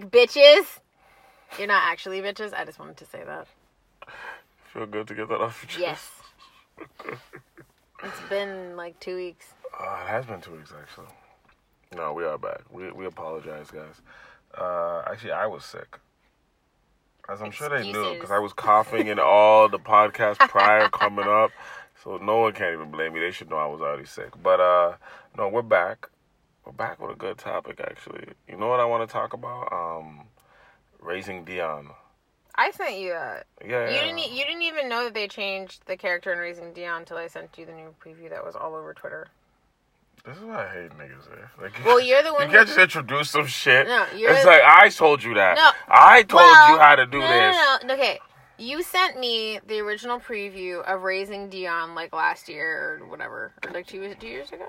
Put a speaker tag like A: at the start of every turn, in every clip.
A: back, bitches. You're not actually bitches. I just wanted to say that.
B: Feel good to get that off your chest.
A: Yes. it's been like two weeks.
B: Uh, it has been two weeks actually. No, we are back. We we apologize, guys. Uh, actually, I was sick. As I'm sure they knew, because I was coughing in all the podcasts prior coming up, so no one can't even blame me. They should know I was already sick. But uh, no, we're back. We're back with a good topic, actually. You know what I want to talk about? Um, raising Dion.
A: I sent you that.
B: Yeah,
A: You didn't. You didn't even know that they changed the character in Raising Dion until I sent you the new preview that was all over Twitter.
B: This is why I hate niggas. Eh? Like,
A: Well, you're the one.
B: you
A: one.
B: can't
A: who-
B: just introduce some shit.
A: No, you're
B: it's
A: the-
B: like I told you that.
A: No.
B: I told
A: Well,
B: you how to do
A: no,
B: this.
A: No, no, no. Okay. You sent me the original preview of Raising Dion like last year or whatever, or like two, two years ago.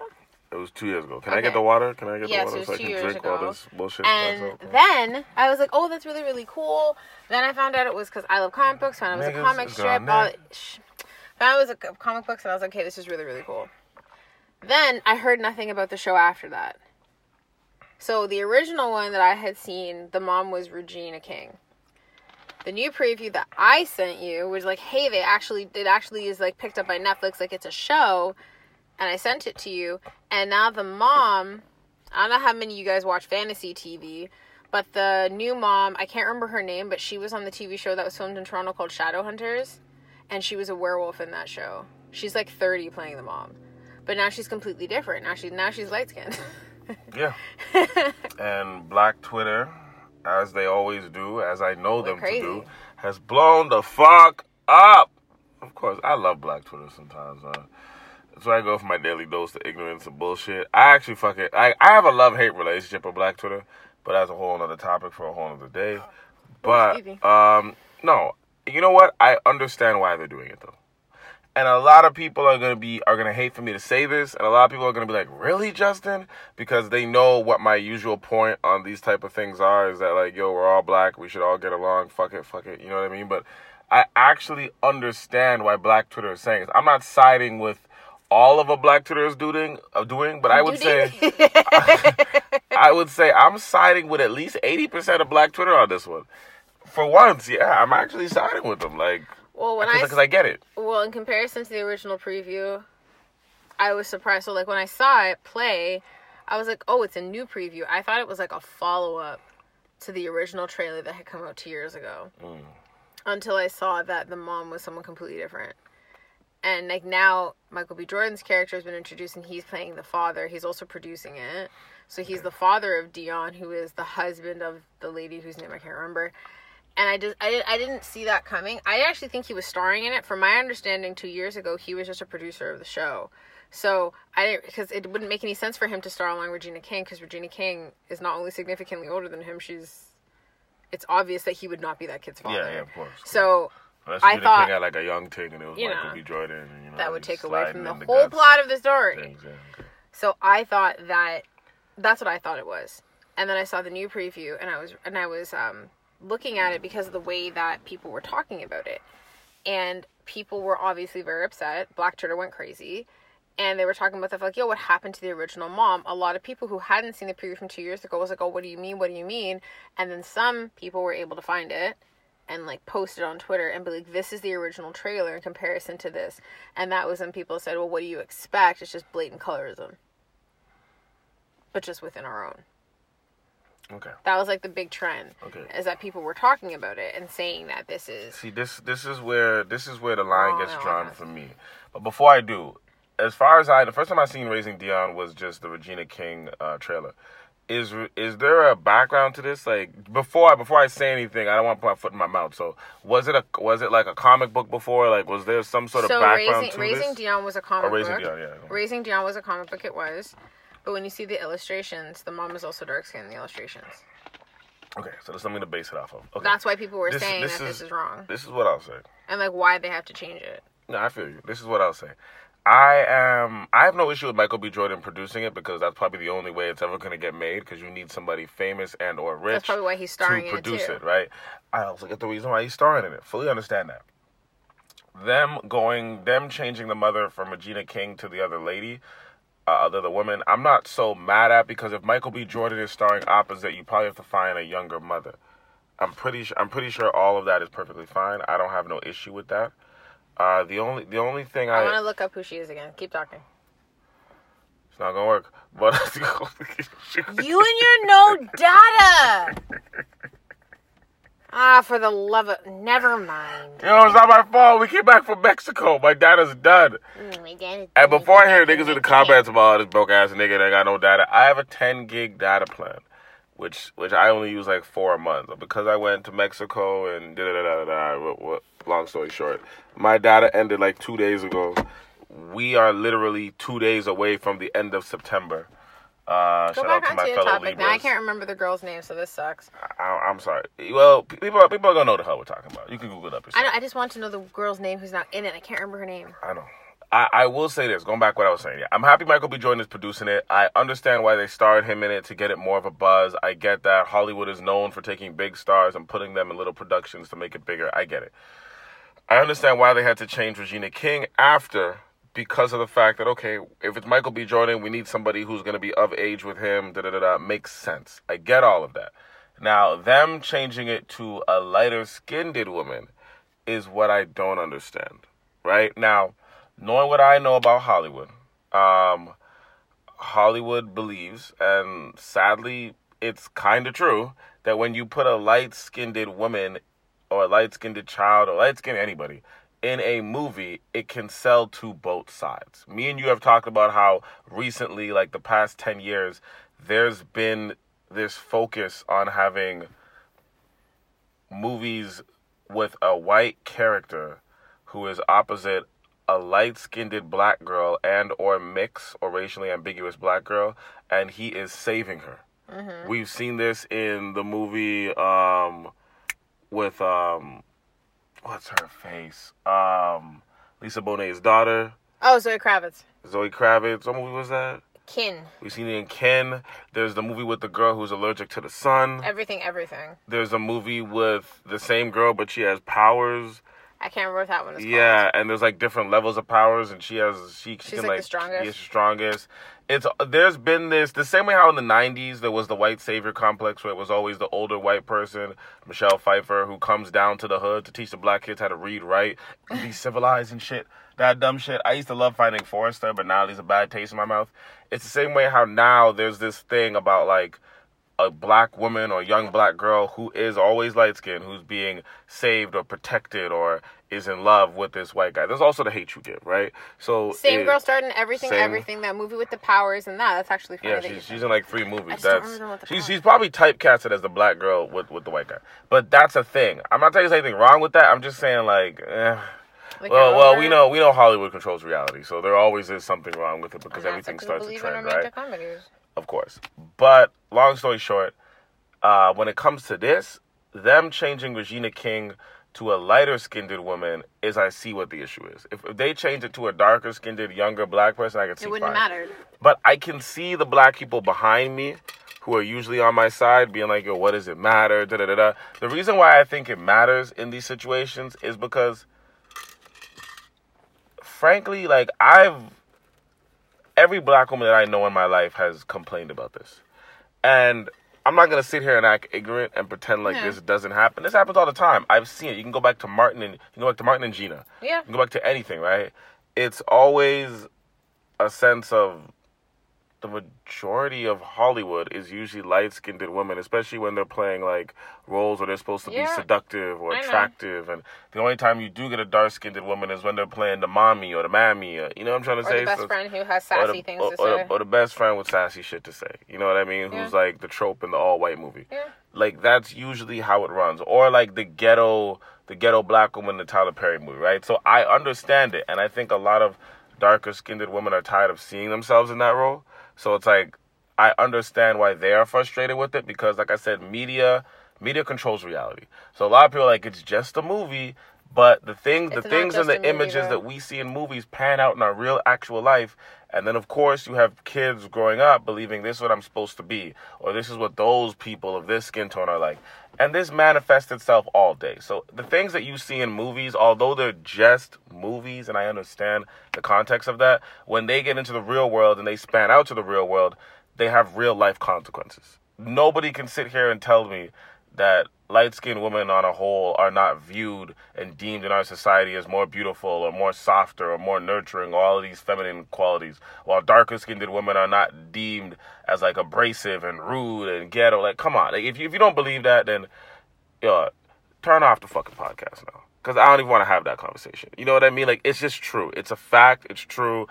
B: It was two years ago. Can I get the water? Can I get
A: Yes,
B: the water
A: was
B: so I can drink all this bullshit?
A: And
B: that's
A: then I was like, oh, that's really, really cool. Then I found out it was because I love comic books, found it was a comic strip.
B: gone
A: All,
B: there.
A: found it was a comic books, and I was like, okay, this is really, really cool. Then I heard nothing about the show after that. So the original one that I had seen, the mom was Regina King. The new preview that I sent you was like, hey, they actually it actually is like picked up by Netflix, like it's a show, and I sent it to you. And now the mom, I don't know how many of you guys watch fantasy TV, but the new mom, I can't remember her name, but she was on the TV show that was filmed in Toronto called Shadowhunters, and she was a werewolf in that show. She's like 30 playing the mom. But now she's completely different. Now she's now she's light skinned.
B: Yeah. and Black Twitter, as they always do, as I know them
A: crazy.
B: to do, has blown the fuck up. Of course, I love Black Twitter sometimes. Uh, that's why I go for my daily dose of ignorance and bullshit. I actually fuck it. I, I have a love hate relationship with Black Twitter, but that's a whole other topic for a whole other day. But um, no, you know what? I understand why they're doing it though. And a lot of people are gonna be are gonna hate for me to say this, and a lot of people are gonna be like, "Really, Justin?" Because they know what my usual point on these type of things are is that like, yo, we're all black, we should all get along. Fuck it, fuck it. You know what I mean? But I actually understand why Black Twitter is saying this. I'm not siding with all of what Black Twitter is doing, uh, doing, but I would say I would say I'm siding with at least eighty percent of Black Twitter on this one. For once, yeah, I'm actually siding with them, like
A: well, when I
B: because I get it.
A: Well, in comparison to the original preview, I was surprised. So, like, when I saw it play, I was like, oh, it's a new preview. I thought it was like a follow up to the original trailer that had come out two years ago. Until I saw that the mom was someone completely different. And, like, now Michael B. Jordan's character has been introduced and he's playing the father. He's also producing it. So, he's the father of Dion, who is the husband of the lady whose name I can't remember and I just I, I didn't see that coming. I actually think he was starring in it. From my understanding, two years ago, he was just a producer of the show. So I didn't because it wouldn't make any sense for him to star along Regina King because Regina King is not only significantly older than him, she's. It's obvious that he would not be that kid's father.
B: Yeah, yeah, of course.
A: So
B: Unless
A: I thought-
B: had like a young Ting and it was
A: you
B: Michael
A: know,
B: B. Jordan. And, you know,
A: that would take away from the
B: in
A: whole plot of the story.
B: things, yeah.
A: So I thought that that's what I thought it was. And then I saw the new preview and I was and I was um looking at it because of the way that people were talking about it. And people were obviously very upset. Black Twitter went crazy. And they were talking about the like, yo, what happened to the original mom? A lot of people who hadn't seen the preview from two years ago was like, oh, what do you mean? What do you mean? And then some people were able to find it and like post it on Twitter and be like, this is the original trailer in comparison to this. And that was when people said, well, what do you expect? It's just blatant colorism. But just within our own.
B: Okay.
A: That was like the big trend.
B: Okay.
A: Is that people were talking about it and saying that this is
B: See, this this is where this is where the line
A: Oh,
B: gets
A: no,
B: drawn for me. But before I do, as far as I, the first time I seen Raising Dion was just the Regina King uh, trailer. Is is there a background to this? Like before, before I say anything, I don't want to put my foot in my mouth. So was it a was it like a comic book before? Like was there some sort of
A: so
B: background
A: raising
B: to
A: raising
B: this?
A: Dion was a comic
B: Or Raising
A: book.
B: Dion, yeah.
A: Raising Dion was a comic book. It was, but when you see the illustrations, the mom is also dark skinned in the illustrations.
B: Okay, so there's something to base it off of. Okay.
A: That's why people were
B: This-
A: saying
B: this
A: that
B: is-
A: this is wrong
B: This is what I'll say.
A: and like why they have to change it.
B: No, I feel you. This is what I'll say. I am. I have no issue with Michael B. Jordan producing it because that's probably the only way it's ever going to get made. Because you need somebody famous and or rich
A: That's probably why he's starring
B: to
A: in it
B: produce
A: too.
B: it, right? I also get the reason why he's starring in it. Fully understand that. Them going, them changing the mother from Regina King to the other lady. uh, the other women. I'm not so mad at because if Michael B. Jordan is starring opposite, you probably have to find a younger mother. I'm pretty. I'm pretty sure all of that is perfectly fine. I don't have no issue with that. Uh, the only the only thing
A: I
B: I,
A: want to look up who she is again. Keep talking.
B: it's not gonna work. But
A: You and your no data. Ah, for the love of never mind.
B: Yo, it's not my fault. We came back from Mexico. My data's done.
A: Mm, my dad is-
B: And before I hear niggas in the comments about this broke ass nigga that got no data, I have a 10 gig data plan, which which I only use like four a month. But because I went to Mexico and da da da da da. Long story short, my data ended like two days ago. We are literally two days away from the end of September. Uh,
A: Go
B: shout out
A: back
B: to my
A: onto your
B: fellow
A: topic. Now I can't remember the girl's name, so this sucks.
B: I, I'm sorry. Well, people people are gonna know the hell we're talking about. You can Google it up.
A: I,
B: Yourself.
A: know, I just want to know the girl's name who's not in it. I can't remember her name.
B: I know. I, I will say this, going back to what I was saying. Yeah, I'm happy Michael B. Jordan is producing it. I understand why they starred him in it to get it more of a buzz. I get that Hollywood is known for taking big stars and putting them in little productions to make it bigger. I get it. I understand why they had to change Regina King after because of the fact that okay, if it's Michael B. Jordan, we need somebody who's going to be of age with him. Da da da da. Makes sense. I get all of that. Now, them changing it to a lighter skinned woman is what I don't understand. Right now, knowing what I know about Hollywood, um, Hollywood believes, and sadly, it's kind of true, that when you put a light skinned woman or a light skinned child or light skinned anybody in a movie, it can sell to both sides. Me and you have talked about how recently, like the past 10 years, there's been this focus on having movies with a white character who is opposite a light-skinned black girl and or mix or racially ambiguous black girl and he is saving her. We've seen this in the movie um with um what's her face? Um lisa bonet's daughter.
A: Oh, Zoe Kravitz.
B: zoe kravitz. What movie was that?
A: Kin.
B: we've seen it in Kin. There's the movie with the girl who's allergic to the sun.
A: Everything, everything.
B: there's a movie with the same girl but she has powers
A: I can't remember what that one is
B: Yeah, and there's like different levels of powers, and she has she, she
A: She's,
B: can
A: like, the strongest?
B: Yeah, she's strongest. It's there's been this the same way how in the '90s there was the white savior complex where it was always the older white person, Michelle Pfeiffer, who comes down to the hood to teach the black kids how to read, write, and be civilized and shit. That dumb shit. I used to love finding Forrester, but now there's a bad taste in my mouth. It's the same way how now there's this thing about like a black woman or young black girl who is always light skinned, who's being saved or protected or is in love with this white guy. There's also the hate you give, right? So
A: Same
B: it-
A: girl starting everything,
B: same-
A: everything. That movie with the powers and that. That's actually funny.
B: Yeah, she's, she's in like three movies. That's
A: remember what the
B: she's she's probably typecasted as the black girl with with the white guy. But that's a thing. I'm not saying there's anything wrong with that. I'm just saying like. Eh.
A: Like,
B: Well, well, we know we know Hollywood controls reality, so there always is something wrong with it because everything starts to trend, right?
A: comedies.
B: Of course. But long story short, uh, when it comes to this, them changing Regina King to a lighter skinned woman is I see what the issue is. If, if they change it to a darker skinned, younger black person, I can see
A: It wouldn't
B: fine.
A: have mattered.
B: But I can see the black people behind me who are usually on my side being like, yo, what does it matter? Da, da, da, da. The reason why I think it matters in these situations is because, frankly, like, I've. Every black woman that I know in my life has complained about this. And I'm not going to sit here and act ignorant and pretend like
A: Yeah.
B: this doesn't happen. This happens all the time. I've seen it. You can go back to Martin and you can go back to Martin and Gina.
A: Yeah.
B: You can go back to anything, right? It's always a sense of the majority of Hollywood is usually light skinned women, especially when they're playing like roles where they're supposed to be seductive or attractive. And the only time you do get a dark skinned woman is when they're playing the mommy or the mammy. Or, you know what I'm trying to
A: Or
B: say?
A: the best
B: So-
A: friend who has
B: or
A: sassy
B: the,
A: things
B: or,
A: to
B: or
A: say.
B: the, or the best friend with sassy shit to say. You know what I mean?
A: Yeah.
B: Who's like the trope in the all white movie.
A: Yeah.
B: Like that's usually how it runs. Or like the ghetto the ghetto black woman in the Tyler Perry movie, right? So I understand it and I think a lot of darker skinned women are tired of seeing themselves in that role. So it's like I understand why they are frustrated with it because like I said, media media controls reality. So a lot of people are like it's just a movie, But the things, the things and the
A: movie,
B: images that we see in movies pan out in our real, actual life. And then, of course, you have kids growing up believing this is what I'm supposed to be, or this is what those people of this skin tone are like. And this manifests itself all day. So the things that you see in movies, although they're just movies, and I understand the context of that, when they get into the real world and they span out to the real world, they have real life consequences. Nobody can sit here and tell me that light skinned women on a whole are not viewed and deemed in our society as more beautiful or more softer or more nurturing, all of these feminine qualities, while darker skinned women are not deemed as like abrasive and rude and ghetto. Like, come on. Like, if, you, if you don't believe that, then yo, turn off the fucking podcast now. Because I don't even want to have that conversation. You know what I mean? Like, it's just true. It's a fact. It's true.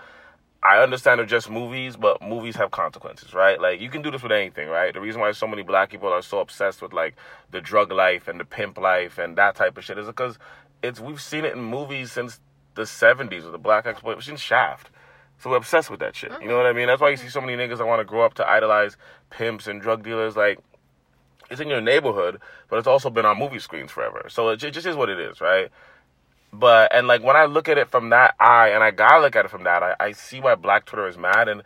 B: I understand they're just movies, but movies have consequences, right? Like you can do this with anything, right? The reason why so many black people are so obsessed with like the drug life and the pimp life and that type of shit is because it's we've seen it in movies since the seventies with the blaxploitation Shaft. So we're obsessed with that shit. You know mm-hmm. what I mean? That's why you see so many niggas that want to grow up to idolize pimps and drug dealers. Like it's in your neighborhood, but it's also been on movie screens forever. So it just is what it is, right? But and like when I look at it from that eye, and I gotta look at it from that, I, I see why Black Twitter is mad. And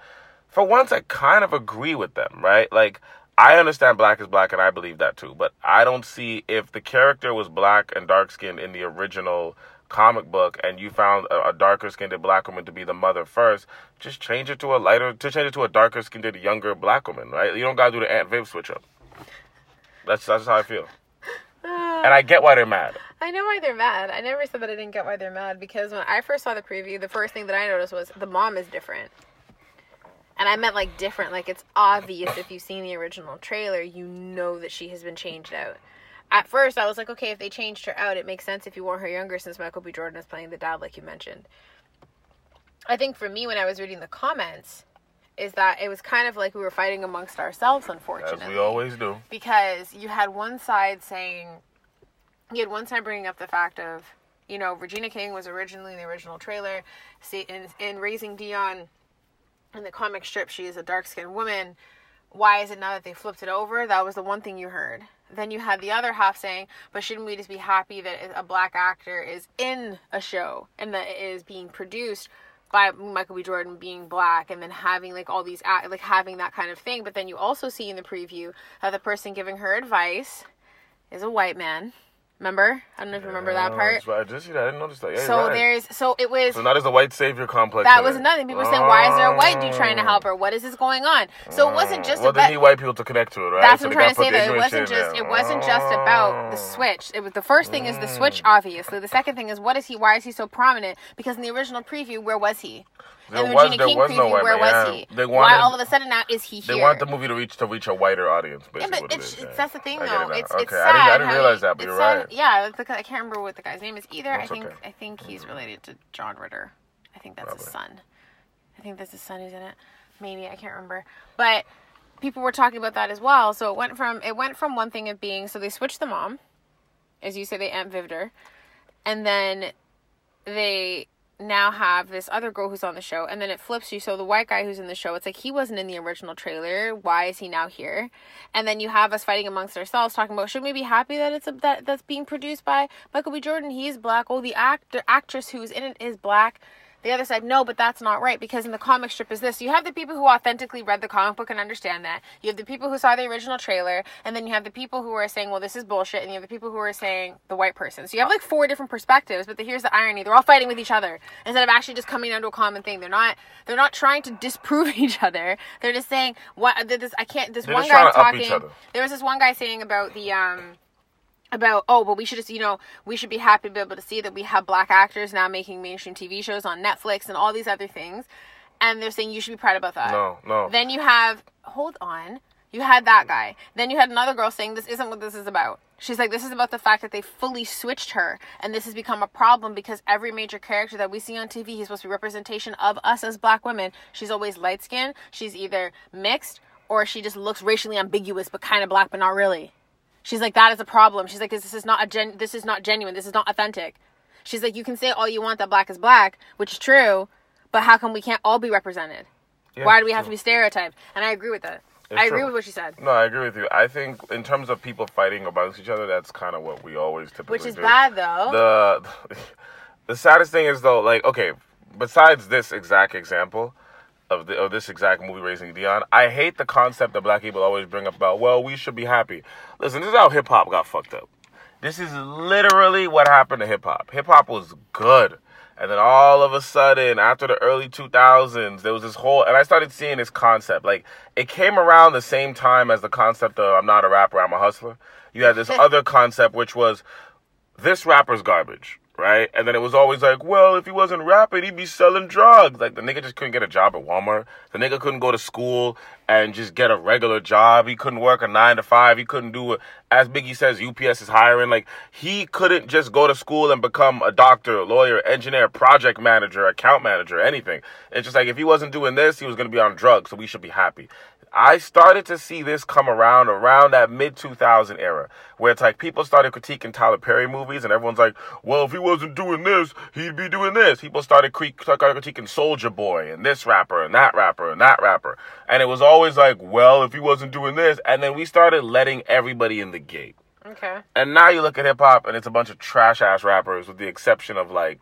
B: for once, I kind of agree with them, right? Like I understand black is black, and I believe that too. But I don't see if the character was black and dark skinned in the original comic book, and you found a, a darker skinned black woman to be the mother first, just change it to a lighter, to change it to a darker skinned younger black woman, right? You don't gotta do the Aunt Viv switch up. That's that's how I feel, and I get why they're mad.
A: I know why they're mad. I never said that I didn't get why they're mad because when I first saw the preview, the first thing that I noticed was the mom is different. And I meant like different, like it's obvious if you've seen the original trailer, you know that she has been changed out. At first, I was like, okay, if they changed her out, it makes sense if you want her younger since Michael B. Jordan is playing the dad, like you mentioned. I think for me, when I was reading the comments, is that it was kind of like we were fighting amongst ourselves, unfortunately
B: As we always do.
A: because you had one side saying you had one side bringing up the fact of you know Regina King was originally in the original trailer see in, in raising Dion in the comic strip she is a dark skinned woman why is it now that they flipped it over that was the one thing you heard then you had the other half saying but shouldn't we just be happy that a black actor is in a show and that it is being produced by Michael B. Jordan being black and then having like all these like having that kind of thing. But then you also see in the preview that the person giving her advice is a white man. Remember? I don't know if you remember that part.
B: I just see that. I didn't notice that. Yeah,
A: So
B: right.
A: there's so it was
B: So now there's a white savior complex.
A: that was another thing. People were saying, why is there a white dude trying to help her? What is this going on? So it wasn't just
B: well,
A: about
B: they need white people to connect to it, right?
A: that's
B: So
A: what I'm trying to say. That it wasn't just it wasn't just about the switch. It was the first thing is the switch,
B: Mm.
A: obviously. The second thing is what is he? Why is he so prominent? Because in the original preview, where was he?
B: There
A: the
B: was-
A: Regina
B: there
A: King
B: was no white
A: where
B: man,
A: was he?
B: They
A: Why all of a sudden now is he here?
B: They want the movie to reach to reach a wider audience,
A: Yeah, but
B: it
A: it's, it's that's the thing
B: I
A: though.
B: it.
A: It's
B: okay.
A: it's
B: I
A: sad.
B: didn't, I didn't realize that, but you're
A: sad-
B: right.
A: Yeah, I can't remember what the guy's name is either.
B: That's
A: I think
B: okay.
A: I think he's mm-hmm. related to John Ritter. I think that's his son. I think that's his son who's in it. Maybe I can't remember, but people were talking about that as well. So it went from it went from one thing of being so they switched the mom, as you say they Aunt Vived her, and then they now have this other girl who's on the show and then it flips you. So the white guy who's in the show it's like he wasn't in the original trailer. Why is he now here? And then you have us fighting amongst ourselves talking about should we be happy that it's a, that that's being produced by michael b. Jordan? He's black. Oh the actor actress who's in it is black the other side, no, but that's not right because in the comic strip is this. You have the people who authentically read the comic book and understand that. You have the people who saw the original trailer, and then you have the people who are saying, well, this is bullshit, and you have the people who are saying the white person. So you have like four different perspectives, but the, here's the irony: they're all fighting with each other instead of actually just coming down to a common thing. They're not. They're not trying to disprove each other. They're just saying what this. I can't. This
B: They're
A: one guy talking. There was this one guy saying about the um about oh but we should just you know we should be happy to be able to see that we have black actors now making mainstream tv shows on netflix and all these other things. And they're saying you should be proud about that.
B: No, no.
A: then you have hold on. You had that guy. Then you had another girl saying this isn't what this is about. She's like this is about the fact that they fully switched her. And this has become a problem because every major character that we see on tv he's supposed to be representation of us as black women. She's always light skinned she's either mixed or she just looks racially ambiguous but kind of black but not really She's like, that is a problem. She's like, this is not a gen- this is not genuine. This is not authentic. She's like, you can say all you want that black is black, which is true, but how come we can't all be represented?
B: Yeah,
A: Why do we have
B: true.
A: to be stereotyped? And I agree with that.
B: It's
A: I agree
B: true.
A: with what she said,
B: No, I agree with you. I think in terms of people fighting amongst each other, that's kind of what we always typically
A: which is
B: do.
A: bad though.
B: The the saddest thing is though, like, okay, besides this exact example of the of this exact movie raising Dion, I hate the concept that black people always bring up about, well, we should be happy. Listen, this is how hip hop got fucked up. This is literally what happened to hip hop. Hip hop was good. And then all of a sudden, after the early 2000s, there was this whole, and I started seeing this concept. Like, it came around the same time as the concept of I'm not a rapper, I'm a hustler. You had this other concept, which was this rapper's garbage, right? And then it was always like, well, if he wasn't rapping, he'd be selling drugs. Like the nigga just couldn't get a job at Walmart. The nigga couldn't go to school and just get a regular job. He couldn't work a nine to five. He couldn't do it. As Biggie says, UPS is hiring. Like he couldn't just go to school and become a doctor, lawyer, engineer, project manager, account manager, anything. It's just like if he wasn't doing this, he was gonna be on drugs. So we should be happy. I started to see this come around around that mid 2000 era, where it's like people started critiquing Tyler Perry movies, and everyone's like, "Well, if he wasn't doing this, he'd be doing this." People started critiquing Soulja Boy and this rapper and that rapper and that rapper, and it was always like, "Well, if he wasn't doing this," and then we started letting everybody in the gate.
A: okay.
B: And now you look at hip hop, and it's a bunch of trash ass rappers, with the exception of like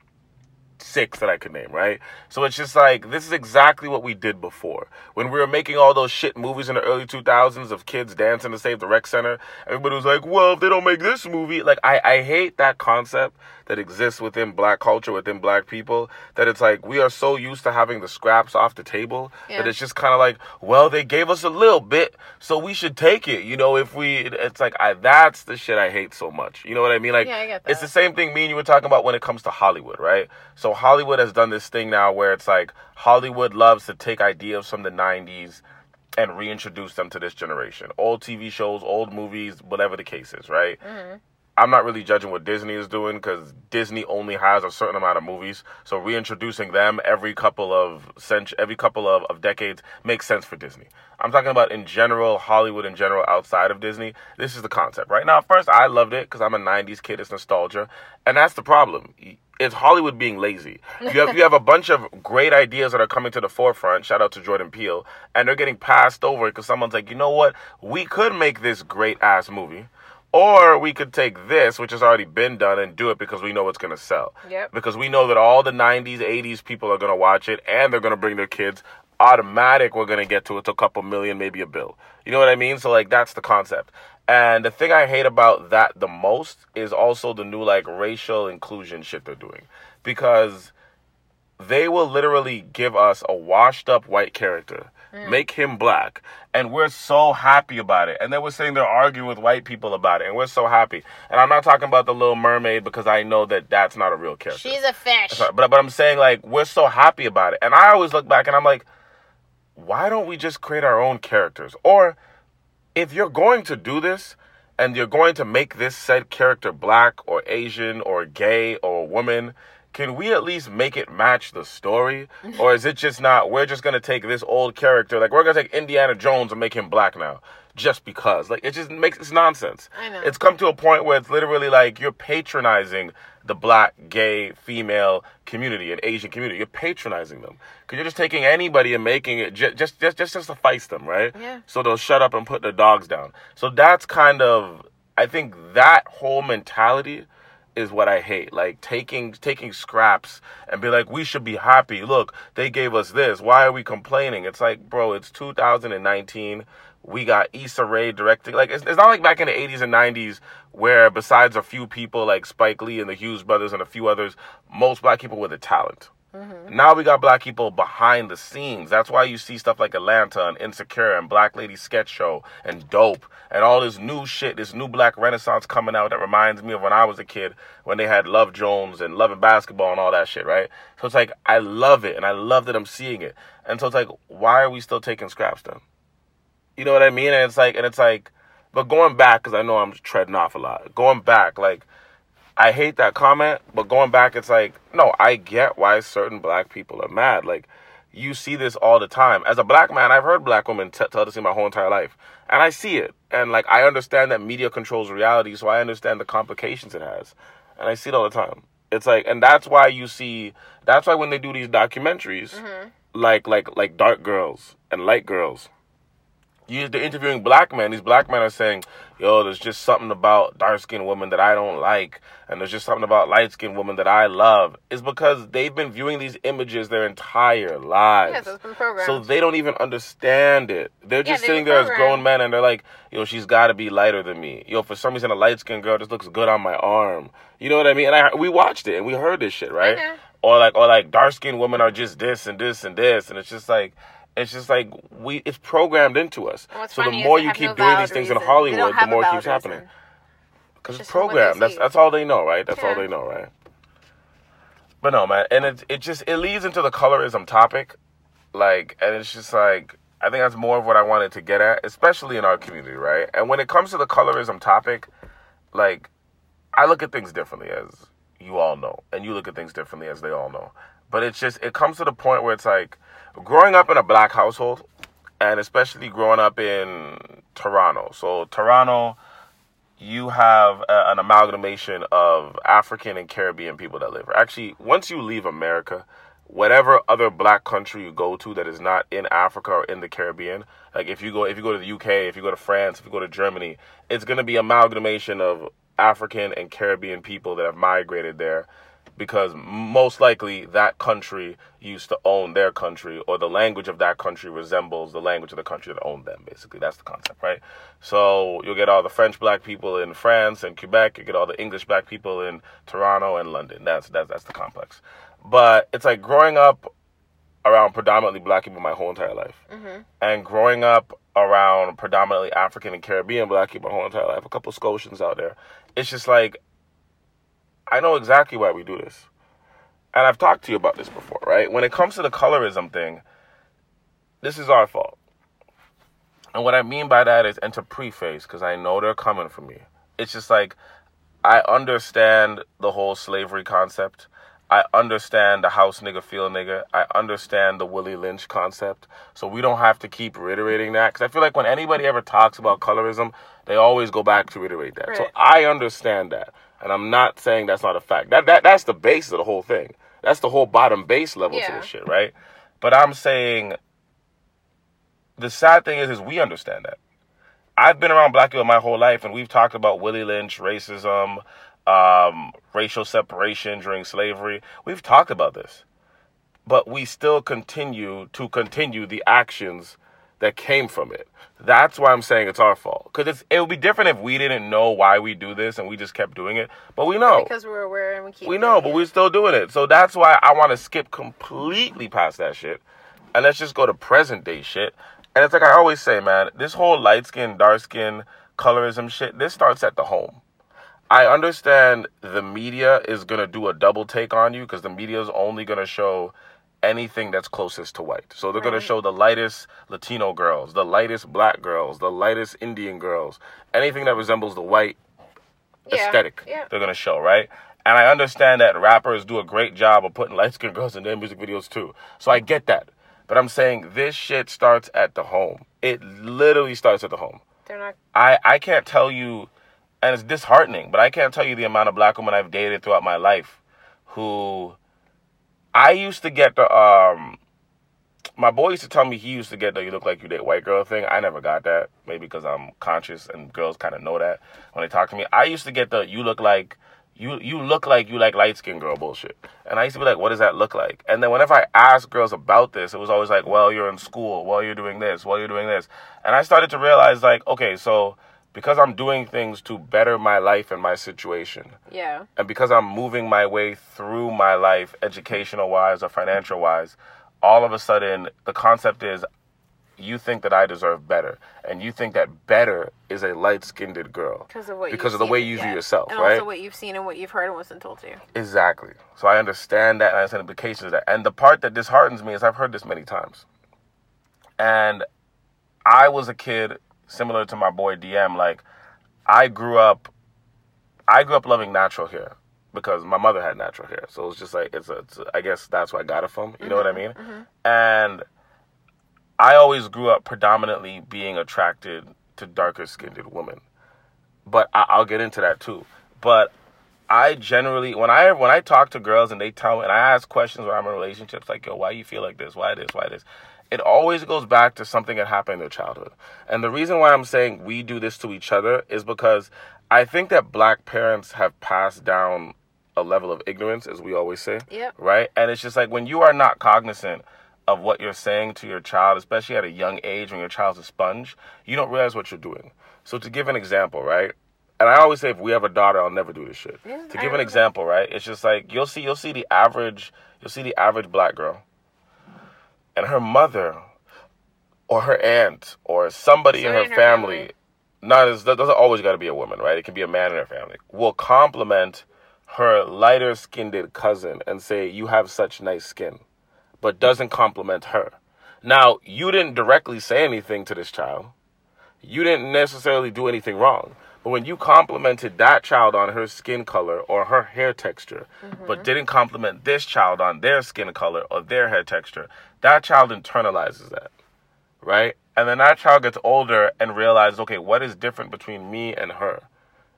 B: six that I could name, right? So it's just like this is exactly what we did before. When we were making all those shit movies in the early 2000s of kids dancing to save the rec center, everybody was like, "Well, if they don't make this movie, like I I hate that concept that exists within black culture, within black people, that it's like we are so used to having the scraps off the table that it's just kind of like, well, they gave us a little bit, so we should take it. You know, if we it's like I that's the shit I hate so much. You know what I mean? Like
A: Yeah, I
B: it's the same thing me and you were talking about when it comes to Hollywood, right? So Hollywood has done this thing now where it's like Hollywood loves to take ideas from the 90s and reintroduce them to this generation. Old TV shows, old movies, whatever the case is, right? Mm-hmm. I'm not really judging what Disney is doing because Disney only has a certain amount of movies. So reintroducing them every couple of cent- every couple of, of decades makes sense for Disney. I'm talking about in general, Hollywood in general, outside of Disney. This is the concept, right? Now, at first, I loved it because I'm a '90s kid. It's nostalgia, and that's the problem. It's Hollywood being lazy. You have you have a bunch of great ideas that are coming to the forefront. Shout out to Jordan Peele, and they're getting passed over because someone's like, you know what? We could make this great ass movie. Or we could take this, which has already been done, and do it because we know it's going to sell.
A: Yep.
B: Because we know that all the 90s, 80s people are going to watch it and they're going to bring their kids. Automatic, we're going to get to it to a couple million, maybe a bill. You know what I mean? So, like, that's the concept. And the thing I hate about that the most is also the new, like, racial inclusion shit they're doing. Because they will literally give us a washed up white character, Mm. make him black, and we're so happy about it. And they we're sitting there arguing with white people about it, and we're so happy. And I'm not talking about the Little Mermaid because I know that that's not a real character.
A: She's a fish.
B: But but I'm saying like we're so happy about it, and I always look back and I'm like, why don't we just create our own characters? Or if you're going to do this and you're going to make this said character black or Asian or gay or woman, can we at least make it match the story? or is it just not, we're just going to take this old character, like we're going to take Indiana Jones and make him black now? Just because. Like, it just makes, it's nonsense.
A: I know.
B: It's come to a point where it's literally like you're patronizing the black, gay, female community and Asian community. You're patronizing them. Because you're just taking anybody and making it ju- just, just, just to suffice them, right?
A: Yeah.
B: So they'll shut up and put their dogs down. So that's kind of I think that whole mentality is what I hate. Like taking taking scraps and be like, we should be happy. Look, they gave us this. Why are we complaining? It's like, bro, it's 2019. We got Issa Rae directing. Like, it's, it's not like back in the 80s and 90s where, besides a few people like Spike Lee and the Hughes brothers and a few others, most black people were the talent. Mm-hmm. Now we got black people behind the scenes. That's why you see stuff like Atlanta and Insecure and Black Lady Sketch Show and Dope and all this new shit, this new black renaissance coming out that reminds me of when I was a kid when they had Love Jones and Love and Basketball and all that shit, right? So it's like I love it and I love that I'm seeing it. And so it's like, why are we still taking scraps then? You know what I mean? And it's like, and it's like, but going back, because I know I'm treading off a lot. Going back, like, I hate that comment, but going back, it's like, no, I get why certain black people are mad. Like, you see this all the time. As a black man, I've heard black women t- tell this in my whole entire life, and I see it. And like, I understand that media controls reality, so I understand the complications it has, and I see it all the time. It's like, and that's why you see. That's why when they do these documentaries, mm-hmm. like like like Dark Girls and Light Girls, you they're interviewing black men. These black men are saying, "Yo, there's just something about dark skinned women that I don't like, and there's just something about light skinned women that I love." Is because they've been viewing these images their entire lives.
A: Yes, it's been.
B: So they don't even understand it. They're just
A: they've
B: sitting there as grown
A: programmed.
B: men and they're like, yo, she's got to be lighter than me. Yo, for some reason, a light skinned girl just looks good on my arm. You know what I mean? And I we watched it and we heard this shit, right?
A: know.
B: Or like, or like, dark skinned women are just this and this and this, and it's just like. It's just like we it's programmed into us.
A: What's
B: So the more you keep
A: no
B: doing these things in
A: reason. Don't
B: Hollywood, the more it keeps happening. Because it's
A: just from what they
B: programmed. That's that's all they know, right? That's all they know, right? But no, man, and it it just it leads into the colorism topic, like, and it's just like I think that's more of what I wanted to get at, especially in our community, right? And when it comes to the colorism topic, like, I look at things differently, as you all know, and you look at things differently, as they all know. But it's just it comes to the point where it's like growing up in a black household, and especially growing up in Toronto. So Toronto you have a, an amalgamation of African and Caribbean people that live. Actually, once you leave America, whatever other black country you go to that is not in Africa or in the Caribbean, like if you go if you go to the UK, if you go to France, if you go to Germany, it's going to be amalgamation of African and Caribbean people that have migrated there because most likely that country used to own their country or the language of that country resembles the language of the country that owned them basically. That's the concept right? So you'll get all the french black people in france and quebec. You get all the english black people in toronto and london. That's that's that's the complex. But it's like growing up around predominantly black people my whole entire life. Mm-hmm. And growing up around predominantly african and caribbean black people my whole entire life a couple scotians out there it's just like I know exactly why we do this. And I've talked to you about this before, right? When it comes to the colorism thing, this is our fault. And what I mean by that is, and to preface, because I know they're coming for me, it's just like, I understand the whole slavery concept. I understand the house nigga feel nigga. I understand the Willie Lynch concept. So we don't have to keep reiterating that. Because I feel like when anybody ever talks about colorism, they always go back to reiterate that. So I understand that. And I'm not saying that's not a fact. That, that That's the base of the whole thing. That's the whole bottom base level to this shit, right? But I'm saying the sad thing is, is we understand that. I've been around black people my whole life, and we've talked about Willie Lynch, racism, um, racial separation during slavery. We've talked about this, but we still continue to continue the actions that came from it. That's why I'm saying it's our fault. Because it's it would be different if we didn't know why we do this and we just kept doing it. But we know.
A: Because we're aware and we keep.
B: We know, but
A: it.
B: we're still doing it. So that's why I want to skip completely past that shit. And let's just go to present day shit. And it's like I always say, man, this whole light skin, dark skin, colorism shit, this starts at the home. I understand the media is going to do a double take on you because the media is only going to show anything that's closest to white. So they're going to show the lightest Latino girls, the lightest black girls, the lightest Indian girls, anything that resembles the white
A: Yeah,
B: aesthetic
A: Yeah.
B: they're gonna show, right? And I understand that rappers do a great job of putting light skinned girls in their music videos too. So I get that. But I'm saying this shit starts at the home. It literally starts at the home.
A: They're not.
B: I, I can't tell you, and it's disheartening, but I can't tell you the amount of black women I've dated throughout my life who I used to get the, um, my boy used to tell me he used to get the you look like you date white girl thing. I never got that. Maybe because I'm conscious and girls kind of know that when they talk to me. I used to get the you look like you you look like you like light skinned girl bullshit. And I used to be like, what does that look like? And then whenever I asked girls about this, it was always like, well, you're in school, well, you're doing this, well, you're doing this. And I started to realize like, okay, so because I'm doing things to better my life and my situation,
A: Yeah.
B: and because I'm moving my way through my life, educational wise or financial wise, all of a sudden the concept is you think that I deserve better, and you think that better is a light skinned girl
A: Because of what.
B: because of the way you view yourself,
A: and
B: right?
A: also what you've seen and what you've heard and what's been told to you.
B: Exactly. So I understand that, and I understand the implications of that. And the part that disheartens me is I've heard this many times, and I was a kid similar to my boy DM. Like I grew up, I grew up loving natural hair because my mother had natural hair. So it's just like it's, a, it's a, I guess that's where I got it from. You know what I mm-hmm, mean? Mm-hmm. And I always grew up predominantly being attracted to darker skinned women. But I, I'll get into that too. But I generally when I when I talk to girls and they tell me and I ask questions when I'm in relationships like yo why you feel like this why this why this it always goes back to something that happened in their childhood. And the reason why I'm saying we do this to each other is because I think that black parents have passed down a level of ignorance, as we always say.
A: Yep.
B: Right? And it's just like when you are not cognizant of what you're saying to your child, especially at a young age when your child's a sponge, you don't realize what you're doing. So to give an example, right? And I always say if we have a daughter, I'll never do this shit.
A: Yeah,
B: to give an example, right? It's just like you'll see you'll see the average you'll see the average black girl and her mother or her aunt or somebody in her
A: her
B: family,
A: family.
B: not as that doesn't always got to be a woman, right? It can be a man in her family. Will compliment her lighter skinned cousin and say, "You have such nice skin," but doesn't compliment her. Now, you didn't directly say anything to this child. You didn't necessarily do anything wrong. But when you complimented that child on her skin color or her hair texture, but mm-hmm. didn't compliment this child on their skin color or their hair texture, that child internalizes that, right? And then that child gets older and realizes, okay, what is different between me and her?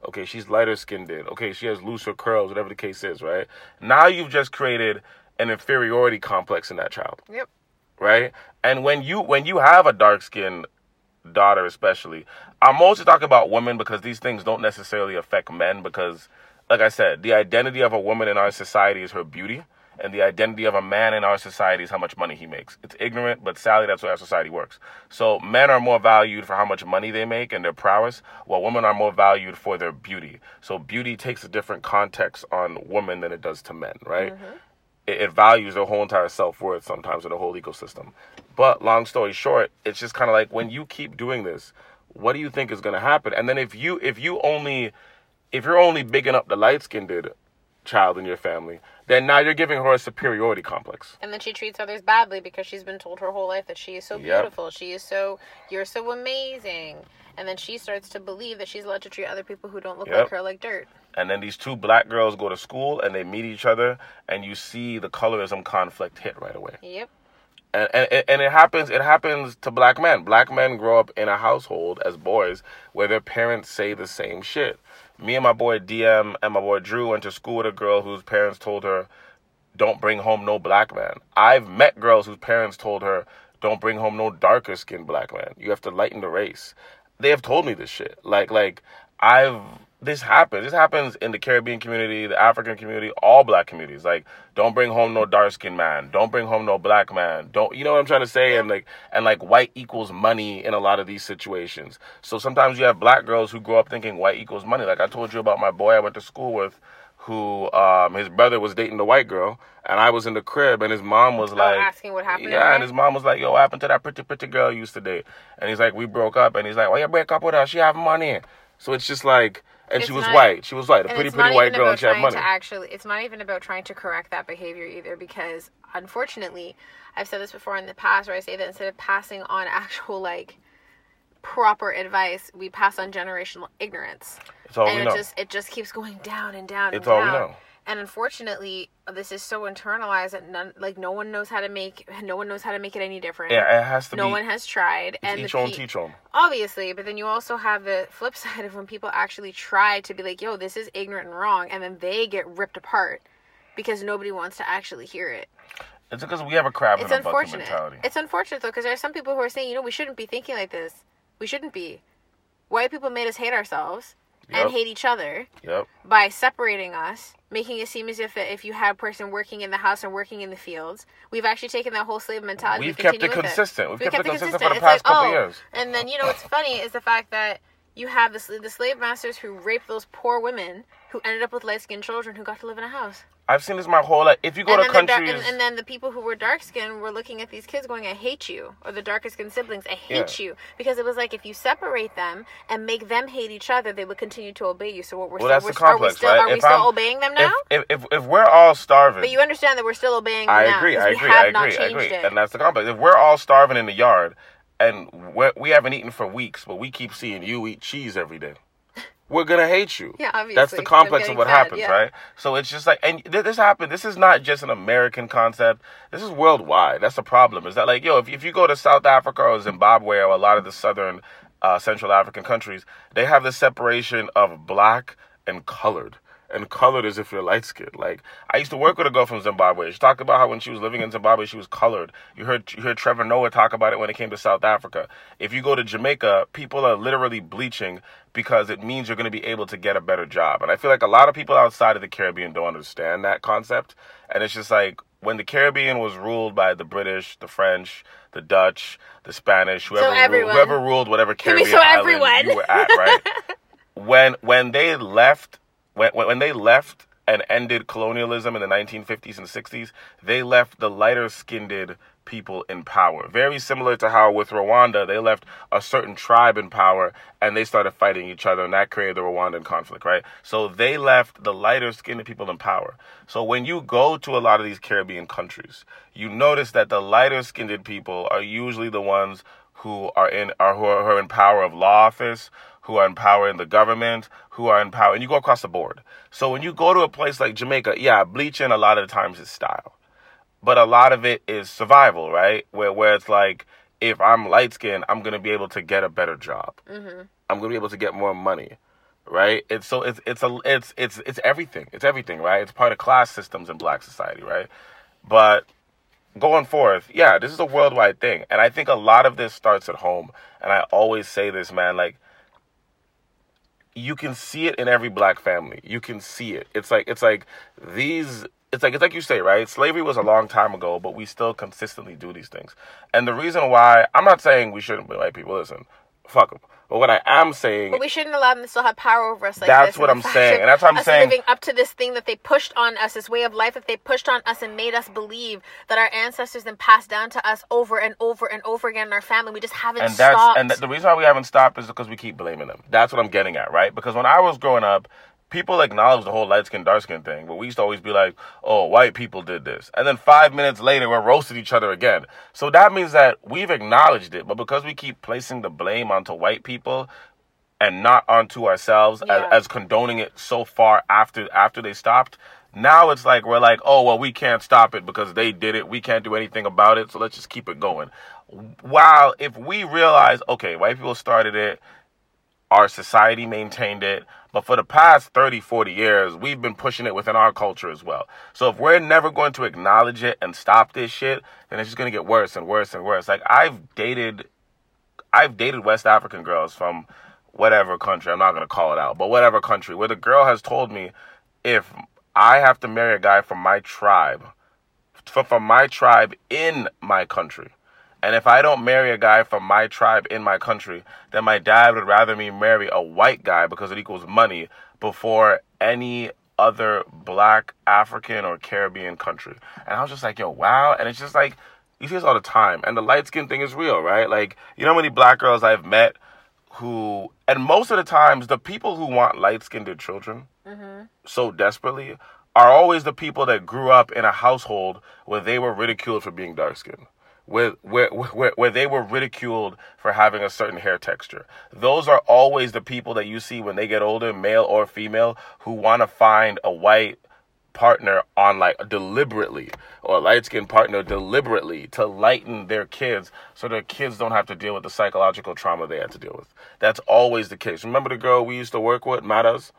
B: Okay, she's lighter skinned. Okay, she has looser curls, whatever the case is, right? Now you've just created an inferiority complex in that child
A: Yep.
B: right? And when you when you have a dark skinned daughter, especially, I'm mostly talking about women because these things don't necessarily affect men because, like I said, the identity of a woman in our society is her beauty, and the identity of a man in our society is how much money he makes. It's ignorant, but sadly, that's how our society works. So men are more valued for how much money they make and their prowess, while women are more valued for their beauty. So beauty takes a different context on women than it does to men, right? Mm-hmm. it, it values their whole entire self worth sometimes in the whole ecosystem. But long story short, it's just kind of like when you keep doing this, what do you think is going to happen? And then if you if you only if you're only bigging up the light skinned child in your family, then now you're giving her a superiority complex.
A: And then she treats others badly because she's been told her whole life that she is so
B: Yep.
A: beautiful. She is so, you're so amazing. And then she starts to believe that she's allowed to treat other people who don't look
B: Yep.
A: like her like dirt.
B: And then these two black girls go to school and they meet each other, and you see the colorism conflict hit right away.
A: Yep.
B: And, and and it happens it happens to black men. Black men grow up in a household as boys where their parents say the same shit. Me and my boy dm and my boy drew went to school with a girl whose parents told her don't bring home no black man. I've met girls whose parents told her don't bring home no darker skinned black man. You have to lighten the race. They have told me this shit. Like like i've this happens. This happens in the Caribbean community, the African community, all black communities. Like, don't bring home no dark skinned man. Don't bring home no black man. Don't you know what I'm trying to say? And like and like white equals money in a lot of these situations. So sometimes you have black girls who grow up thinking white equals money. Like I told you about my boy I went to school with who um his brother was dating the white girl and I was in the crib and his mom was like
A: Oh, asking what happened
B: Yeah, and his mom was like, Yo, what happened to that pretty pretty girl you used to date? And he's like, We broke up and he's like, Why you break up with her? She have money. So it's just like and
A: It's
B: she was
A: not-
B: white. She was white, a pretty pretty white girl and she had money.
A: actually, it's not even about trying to correct that behavior either because unfortunately, I've said this before in the past where I say that instead of passing on actual like proper advice, we pass on generational ignorance.
B: It's all
A: and
B: we
A: it
B: know.
A: just it just keeps going down and down
B: It's
A: and
B: all we know.
A: And unfortunately, this is so internalized that none like no one knows how to make no one knows how to make it any different.
B: Yeah, it has to be
A: no
B: be
A: one has tried and
B: each
A: the
B: own
A: pe-
B: teach own.
A: obviously but then you also have the flip side of when people actually try to be like yo this is ignorant and wrong and then they get ripped apart because nobody wants to actually hear it
B: It's because we have a crab
A: it's
B: in a bucket
A: unfortunate
B: mentality.
A: it's unfortunate though because there are some people who are saying you know we shouldn't be thinking like this we shouldn't be white people made us hate ourselves
B: Yep.
A: and hate each other
B: Yep.
A: by separating us, making it seem as if that if you had a person working in the house and working in the fields, we've actually taken that whole slave mentality.
B: We've
A: we
B: kept it consistent. We've
A: We
B: kept it consistent for the
A: It's
B: past
A: like,
B: couple
A: oh,
B: years.
A: And then you know what's funny is the fact that you have the, the slave masters who raped those poor women who ended up with light skinned children who got to live in a house.
B: I've seen this my whole life. If you go
A: and,
B: to
A: then the
B: countries,
A: and, and then the people who were dark skinned were looking at these kids going, I hate you. Or the darker skinned siblings, I hate
B: Yeah.
A: you. Because it was like if you separate them and make them hate each other, they would continue to obey you. So what we're
B: well,
A: still,
B: that's
A: we're,
B: the
A: are we
B: complex,
A: still,
B: right?
A: are we still obeying them now?
B: if, if if if we're all starving,
A: But you understand that we're still obeying
B: I
A: now.
B: agree, I agree, I agree, I agree,
A: it.
B: and that's the complex. If we're all starving in the yard, and we haven't eaten for weeks, but we keep seeing you eat cheese every day, we're gonna hate you.
A: Yeah,
B: That's
A: obviously,
B: the
A: 'cause I'm
B: complex of what
A: fed,
B: happens,
A: yeah.
B: right? So it's just like, and th- this happened. This is not just an American concept. This is worldwide. That's the problem. Is that like, yo, if if you go to South Africa or Zimbabwe or a lot of the southern, uh, Central African countries, they have the separation of black and colored. And colored as if you're light skinned. Like I used to work with a girl from Zimbabwe. She talked about how when she was living in Zimbabwe, she was colored. You heard you heard Trevor Noah talk about it when it came to South Africa. If you go to Jamaica, people are literally bleaching because it means you're going to be able to get a better job. And I feel like a lot of people outside of the Caribbean don't understand that concept. And it's just like when the Caribbean was ruled by the British, the French, the Dutch, the Spanish, whoever ruled, whoever ruled whatever Caribbean
A: so
B: island
A: everyone.
B: you were at, right? when when they left when when they left and ended colonialism in the 1950s and 60s, they left the lighter skinned people in power. Very similar to how with Rwanda, they left a certain tribe in power and they started fighting each other, and that created the Rwandan conflict, right? So they left the lighter skinned people in power. So when you go to a lot of these Caribbean countries, you notice that the lighter skinned people are usually the ones who are in are who are, who are in power of law office, who are in power in the government, who are in power, and you go across the board. So when you go to a place like Jamaica, yeah, bleaching a lot of the times is style, but a lot of it is survival, right? Where where it's like if I'm light skinned, I'm gonna be able to get a better job.
A: Mm-hmm.
B: I'm gonna be able to get more money, right? It's so it's it's a it's it's it's everything. It's everything, right? It's part of class systems in Black society, right? But going forth, yeah, this is a worldwide thing, and I think a lot of this starts at home. And I always say this, man, like you can see it in every black family. You can see it. It's like it's like these it's like it's like you say, right? Slavery was a long time ago, but we still consistently do these things. And the reason why I'm not saying we shouldn't be white people. Listen, fuck them. But what I am saying,
A: But we shouldn't allow them to still have power over us like
B: That's what I'm
A: fact
B: saying, and that's what I'm
A: us
B: saying.
A: Living up to this thing that they pushed on us, this way of life that they pushed on us and made us believe that our ancestors then passed down to us over and over and over again in our family. We just haven't
B: and that's
A: stopped.
B: and the reason why we haven't stopped is because we keep blaming them. That's what I'm getting at, right? Because when I was growing up, people acknowledge the whole light skin, dark skin thing, but we used to always be like, "Oh, white people did this," and then five minutes later, we're roasting each other again. So that means that we've acknowledged it, but because we keep placing the blame onto white people and not onto ourselves
A: Yeah.
B: as, as condoning it so far after after they stopped. Now it's like we're like, oh well, we can't stop it because they did it. We can't do anything about it, so let's just keep it going. While if we realize, okay, white people started it, our society maintained it, but for the past 30, 40 years, we've been pushing it within our culture as well. So if we're never going to acknowledge it and stop this shit, then it's just gonna get worse and worse and worse. Like I've dated I've dated West African girls from whatever country, I'm not going to call it out, but whatever country, where the girl has told me if I have to marry a guy from my tribe, from my tribe in my country, and if I don't marry a guy from my tribe in my country, then my dad would rather me marry a white guy because it equals money before any other black, African, or Caribbean country. And I was just like, yo, wow. And it's just like, you see this all the time. And the light skin thing is real, right? Like, you know how many black girls I've met who, and most of the times, the people who want light skinned children mm-hmm. so desperately are always the people that grew up in a household where they were ridiculed for being dark skinned. Where, where, where, where they were ridiculed for having a certain hair texture. Those are always the people that you see when they get older, male or female, who want to find a white partner on like deliberately or a light skinned partner deliberately to lighten their kids so their kids don't have to deal with the psychological trauma they had to deal with. That's always the case. Remember the girl we used to work with, Matas?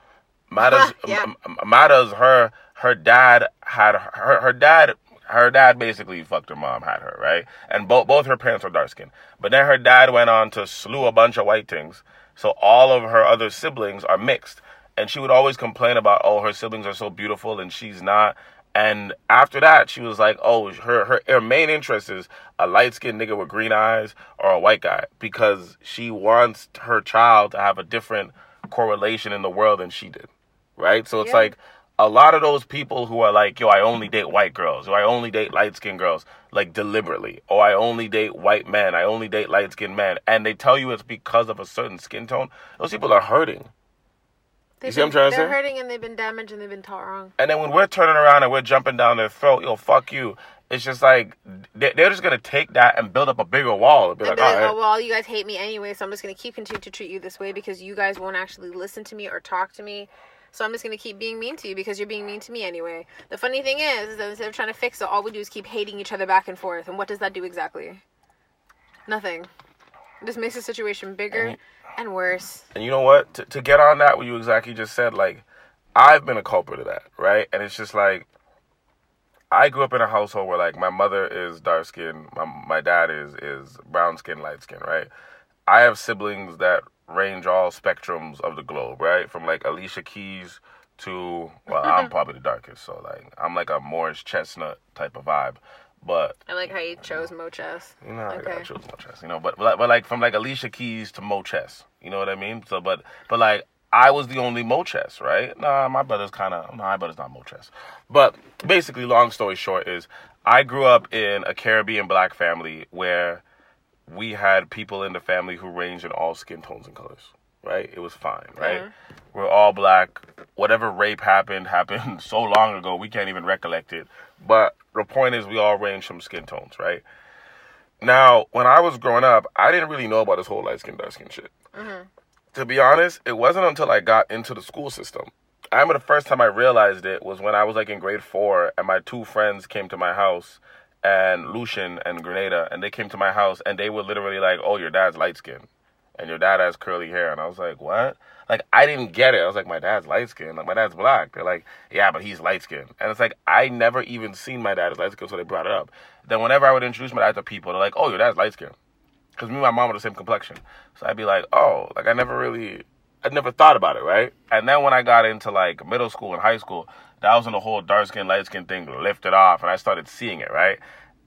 B: Matas,
A: Yeah.
B: Matas, her her dad had her her dad her dad basically fucked her mom, had her, right? And both both her parents were dark skinned. But then her dad went on to slew a bunch of white things. So all of her other siblings are mixed. And she would always complain about, oh, her siblings are so beautiful and she's not. And after that, she was like, oh, her her, her main interest is a light skinned nigga with green eyes or a white guy because she wants her child to have a different correlation in the world than she did. Right? So it's
A: Yeah.
B: like a lot of those people who are like, yo, I only date white girls, or I only date light skinned girls, like deliberately, or I only date white men, I only date light skinned men, and they tell you it's because of a certain skin tone, those people are hurting.
A: They've
B: see what I'm
A: been-
B: trying to
A: They're hurting and they've been damaged and they've been taught wrong.
B: And then when we're turning around and we're jumping down their throat, yo, fuck you. It's just like they- they're just gonna take that and build up a bigger wall and be
A: And
B: like,
A: like,
B: all right,
A: oh well, you guys hate me anyway, so I'm just gonna keep continue to treat you this way because you guys won't actually listen to me or talk to me. So I'm just gonna keep being mean to you because you're being mean to me anyway. The funny thing is, is that instead of trying to fix it, all we do is keep hating each other back and forth. And what does that do exactly? Nothing. It just makes the situation bigger
B: And-
A: and worse.
B: And you know what? To, to get on that, what you exactly just said, like, I've been a culprit of that, right? And it's just like I grew up in a household where like my mother is dark skin, my my dad is is brown skin, light skin, right? I have siblings that range all spectrums of the globe, right? From like Alicia Keys to well, I'm probably the darkest, so like I'm like a Morris Chestnut type of vibe. But
A: I like how you chose Mo Chess.
B: you know, I
A: Okay.
B: got chose Mo Chess, you know, but, but but like from like Alicia Keys to Mo Chess, you know what I mean? So but but like I was the only Mo Chess, right? Nah, my brother's kind of no, my brother's not Mo Chess. But basically, long story short is I grew up in a Caribbean black family where we had people in the family who ranged in all skin tones and colors. Right? It was fine, right?
A: Mhm.
B: We're all black. Whatever rape happened happened so long ago we can't even recollect it. But the point is, we all range from skin tones, right? Now, when I was growing up, I didn't really know about this whole light skin, dark skin shit. To be honest, it wasn't until I got into the school system. I remember the first time I realized it was when I was like in grade four, and my two friends came to my house, and Lucian and Grenada, and they came to my house, and they were literally like, "Oh, your dad's light skin, and your dad has curly hair," and I was like, "What?" Like I didn't get it. I was like, "My dad's light skin, like my dad's black." They're like, "Yeah, but he's light skin," and it's like I never even seen my dad as light skin, so they brought it up. Then whenever I would introduce my dad to people, they're like, "Oh, your dad's light skin." because me and my mom are the same complexion. So I'd be like, oh, like I never really, I never thought about it, right? And then when I got into like middle school and high school, that was when the whole dark skin, light skin thing lifted off, and I started seeing it, right?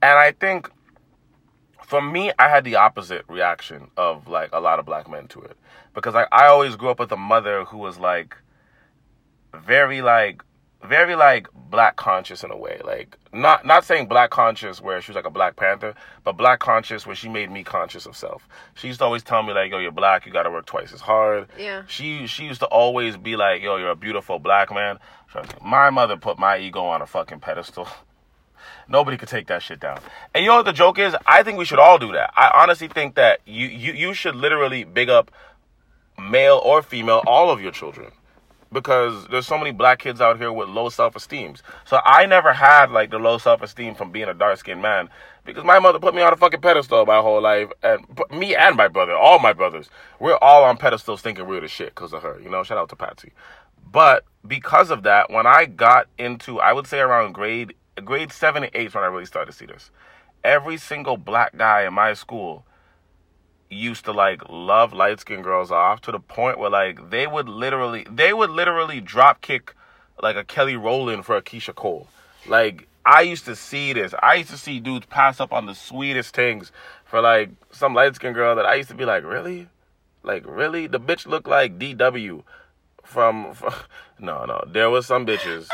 B: And I think for me, I had the opposite reaction of like a lot of black men to it because like I always grew up with a mother who was like very like very like black conscious in a way like not not saying black conscious where she was like a black panther but black conscious where she made me conscious of self she used to always tell me like yo you're black you gotta work twice as hard
A: Yeah.
B: she she used to always be like yo you're a beautiful black man my mother put my ego on a fucking pedestal Nobody could take that shit down. And you know what the joke is? I think we should all do that. I honestly think that you you, you should literally big up male or female, all of your children. Because there's so many black kids out here with low self esteem. So I never had like the low self esteem from being a dark skinned man. Because my mother put me on a fucking pedestal my whole life. And me and my brother, all my brothers, we're all on pedestals thinking we're the shit because of her. You know, shout out to Patsy. But because of that, when I got into, I would say around grade grade seven and eight when I really started to see this. Every single black guy in my school used to like love light skinned girls off to the point where like they would literally they would literally drop kick like a Kelly Rowland for a Keyshia Cole. Like I used to see this. I used to see dudes pass up on the sweetest things for like some light skinned girl that I used to be like, really? Like really? The bitch looked like DW from, from no no. There was some bitches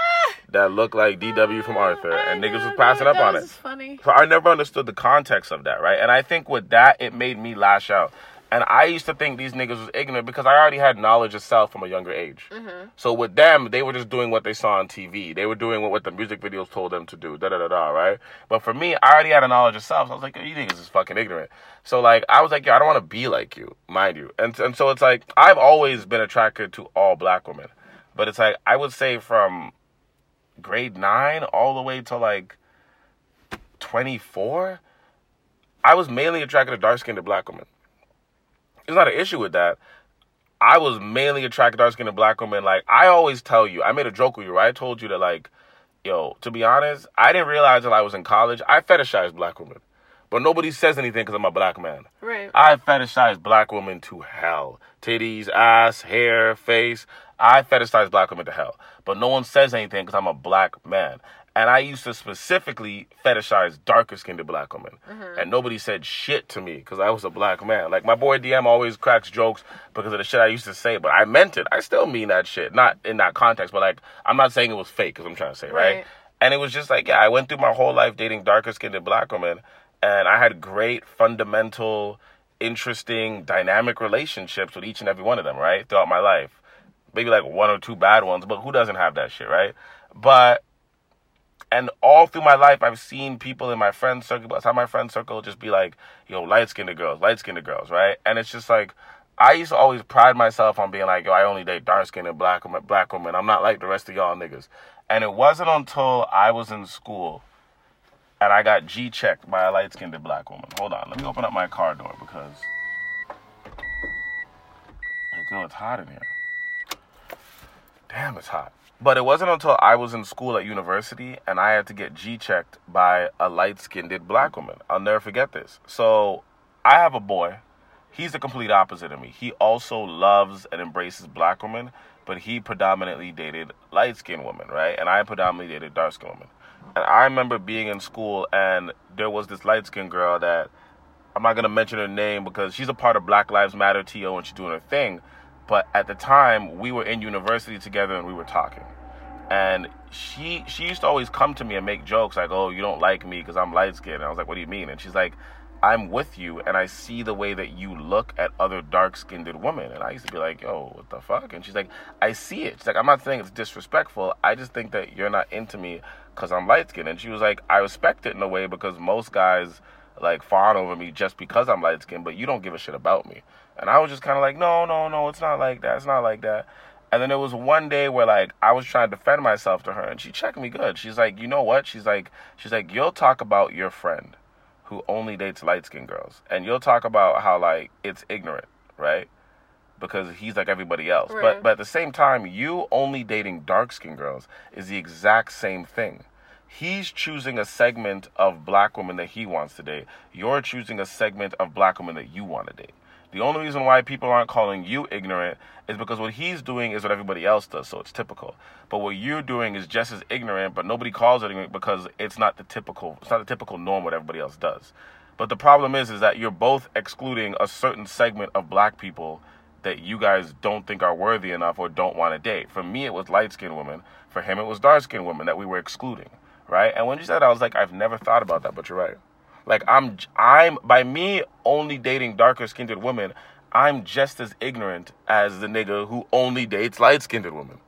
B: that looked like DW from Arthur and niggas was passing up on it.
A: Funny.
B: So I never understood the context of that, right? And I think with that, it made me lash out. And I used to think these niggas was ignorant because I already had knowledge of self from a younger age. So with them, they were just doing what they saw on TV. They were doing what, what the music videos told them to do, da da da da, right? But for me, I already had a knowledge of self. So I was like, yo, you niggas is fucking ignorant. So like, I was like, yo, I don't want to be like you, mind you. And and so it's like, I've always been attracted to all black women, but it's like I would say from grade nine all the way to like 24, I was mainly attracted to dark skinned black women. There's not an issue with that. I was mainly attracted to dark skinned black women. Like, I always tell you, I made a joke with you, right? I told you that, like, yo, to be honest, I didn't realize that I was in college. I fetishized black women. But nobody says anything because I'm a black man.
A: Right.
B: I fetishize black women to hell. Titties, ass, hair, face. I fetishize black women to hell. But no one says anything because I'm a black man. And I used to specifically fetishize darker skinned black women. Mm-hmm. And nobody said shit to me because I was a black man. Like my boy DM always cracks jokes because of the shit I used to say, but I meant it. I still mean that shit. Not in that context, but like, I'm not saying it was fake, is what I'm trying to say, right?
A: Right.
B: And it was just like, yeah, I went through my whole life dating darker skinned black women, and I had great, fundamental, interesting, dynamic relationships with each and every one of them, right? Throughout my life. Maybe like one or two bad ones, but who doesn't have that shit, right? But, and all through my life, I've seen people in my friend circle, outside my friend circle, just be like, yo, light skinned girls, light skinned girls, right? And it's just like, I used to always pride myself on being like, yo, I only date dark skinned and black women, black women. I'm not like the rest of y'all niggas. And it wasn't until I was in school and I got G checked by a light skinned black woman. Hold on, let me open up my car door because girl, it's hot in here. Damn, it's hot. But it wasn't until I was in school at university and I had to get G checked by a light skinned black woman. I'll never forget this. So I have a boy. He's the complete opposite of me. He also loves and embraces black women, but he predominantly dated light skinned women, right? And I predominantly dated dark skinned women. And I remember being in school and there was this light skinned girl that I'm not gonna mention her name because she's a part of Black Lives Matter TO and she's doing her thing. But at the time, we were in university together and we were talking. And she she used to always come to me and make jokes like, "Oh, you don't like me because I'm light skinned." And I was like, "What do you mean?" And she's like, "I'm with you, and I see the way that you look at other dark skinned women." And I used to be like, "Yo, what the fuck?" And she's like, "I see it." She's like, "I'm not saying it's disrespectful. I just think that you're not into me because I'm light skinned." And she was like, "I respect it in a way because most guys." like fawn over me just because I'm light skinned, but you don't give a shit about me. And I was just kind of like, no, no, no, it's not like that. It's not like that. And then there was one day where like I was trying to defend myself to her, and she checked me good. She's like, you know what? She's like, she's like, you'll talk about your friend who only dates light skinned girls, and you'll talk about how like it's ignorant, right? Because he's like everybody else.
A: Right.
B: But but at the same time, you only dating dark skinned girls is the exact same thing. He's choosing a segment of black women that he wants to date. You're choosing a segment of black women that you want to date. The only reason why people aren't calling you ignorant is because what he's doing is what everybody else does, so it's typical. But what you're doing is just as ignorant, but nobody calls it ignorant because it's not the typical it's not the typical norm what everybody else does. But the problem is is that you're both excluding a certain segment of black people that you guys don't think are worthy enough or don't want to date. For me it was light skinned women. For him it was dark skinned women that we were excluding. Right? And when you said that I was like, I've never thought about that, but you're right. Like I'm I'm by me only dating darker skinned women, I'm just as ignorant as the nigga who only dates light skinned women.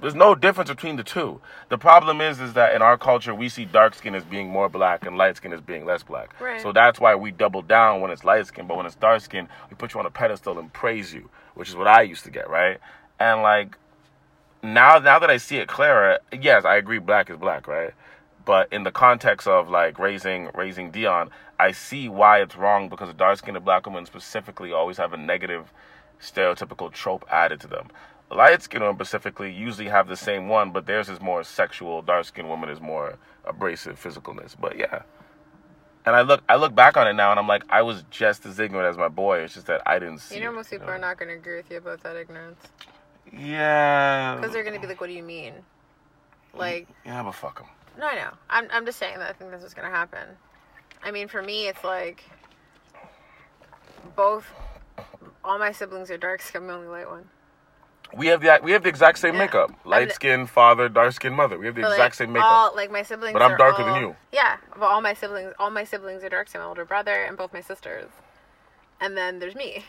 B: There's no difference between the two. The problem is is that in our culture we see dark skin as being more black and light skin as being less black.
A: Right.
B: So that's why we double down when it's light skin, but when it's dark skin, we put you on a pedestal and praise you, which is what I used to get, right? And like now now that I see it clearer, yes, I agree black is black, right? But in the context of like raising raising Dion, I see why it's wrong because dark skinned black women specifically always have a negative stereotypical trope added to them. Light skinned women specifically usually have the same one, but theirs is more sexual. Dark skinned woman is more abrasive physicalness. But yeah. And I look I look back on it now and I'm like, I was just as ignorant as my boy. It's just that I didn't see
A: You know,
B: it,
A: most people
B: know?
A: are not going to agree with you about that ignorance.
B: Yeah.
A: Because they're going to be like, what do you mean? Mm, like,
B: Yeah, but fuck them.
A: No, I know. I'm, I'm just saying that I think that's what's going to happen. I mean, for me, it's like both, all my siblings are dark skin, I'm the only light one.
B: We have the we have the exact same
A: Yeah.
B: makeup. Light
A: the-
B: skin father, dark skin mother. We have the
A: But,
B: exact
A: like,
B: same makeup.
A: All, like my siblings,
B: But I'm darker than you.
A: Yeah, but all my siblings, all my siblings are dark skin. My older brother and both my sisters, and then there's me.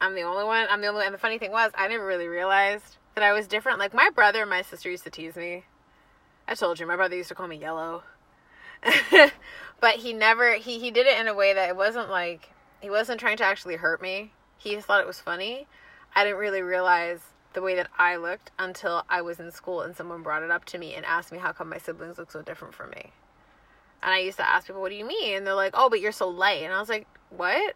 A: I'm the only one. I'm the only. One And the funny thing was, I never really realized that I was different. Like my brother and my sister used to tease me. I told you, my brother used to call me yellow. but he never. He he did it in a way that it wasn't like he wasn't trying to actually hurt me. He just thought it was funny. I didn't really realize the way that I looked until I was in school and someone brought it up to me and asked me how come my siblings look so different from me. And I used to ask people, "What do you mean?" And they're like, "Oh, but you're so light." And I was like, "What?"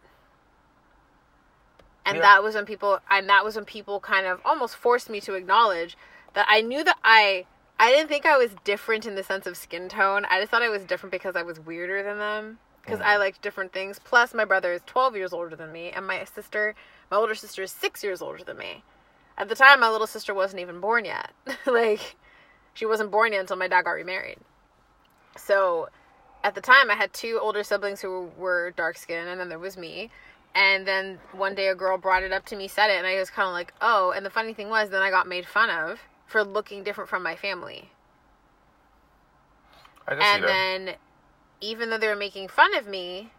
A: And
B: Yeah.
A: that was when people and that was when people kind of almost forced me to acknowledge that I knew that I I didn't think I was different in the sense of skin tone. I just thought I was different because I was weirder than them because I liked different things. Plus my brother is 12 years older than me and my sister, my older sister is 6 years older than me. At the time my little sister wasn't even born yet. like she wasn't born yet until my dad got remarried. So at the time I had two older siblings who were dark skinned and then there was me. And then one day a girl brought it up to me, said it, and I was kind of like, oh. And the funny thing was, then I got made fun of for looking different from my family.
B: I can see
A: And then, even though they were making fun of me,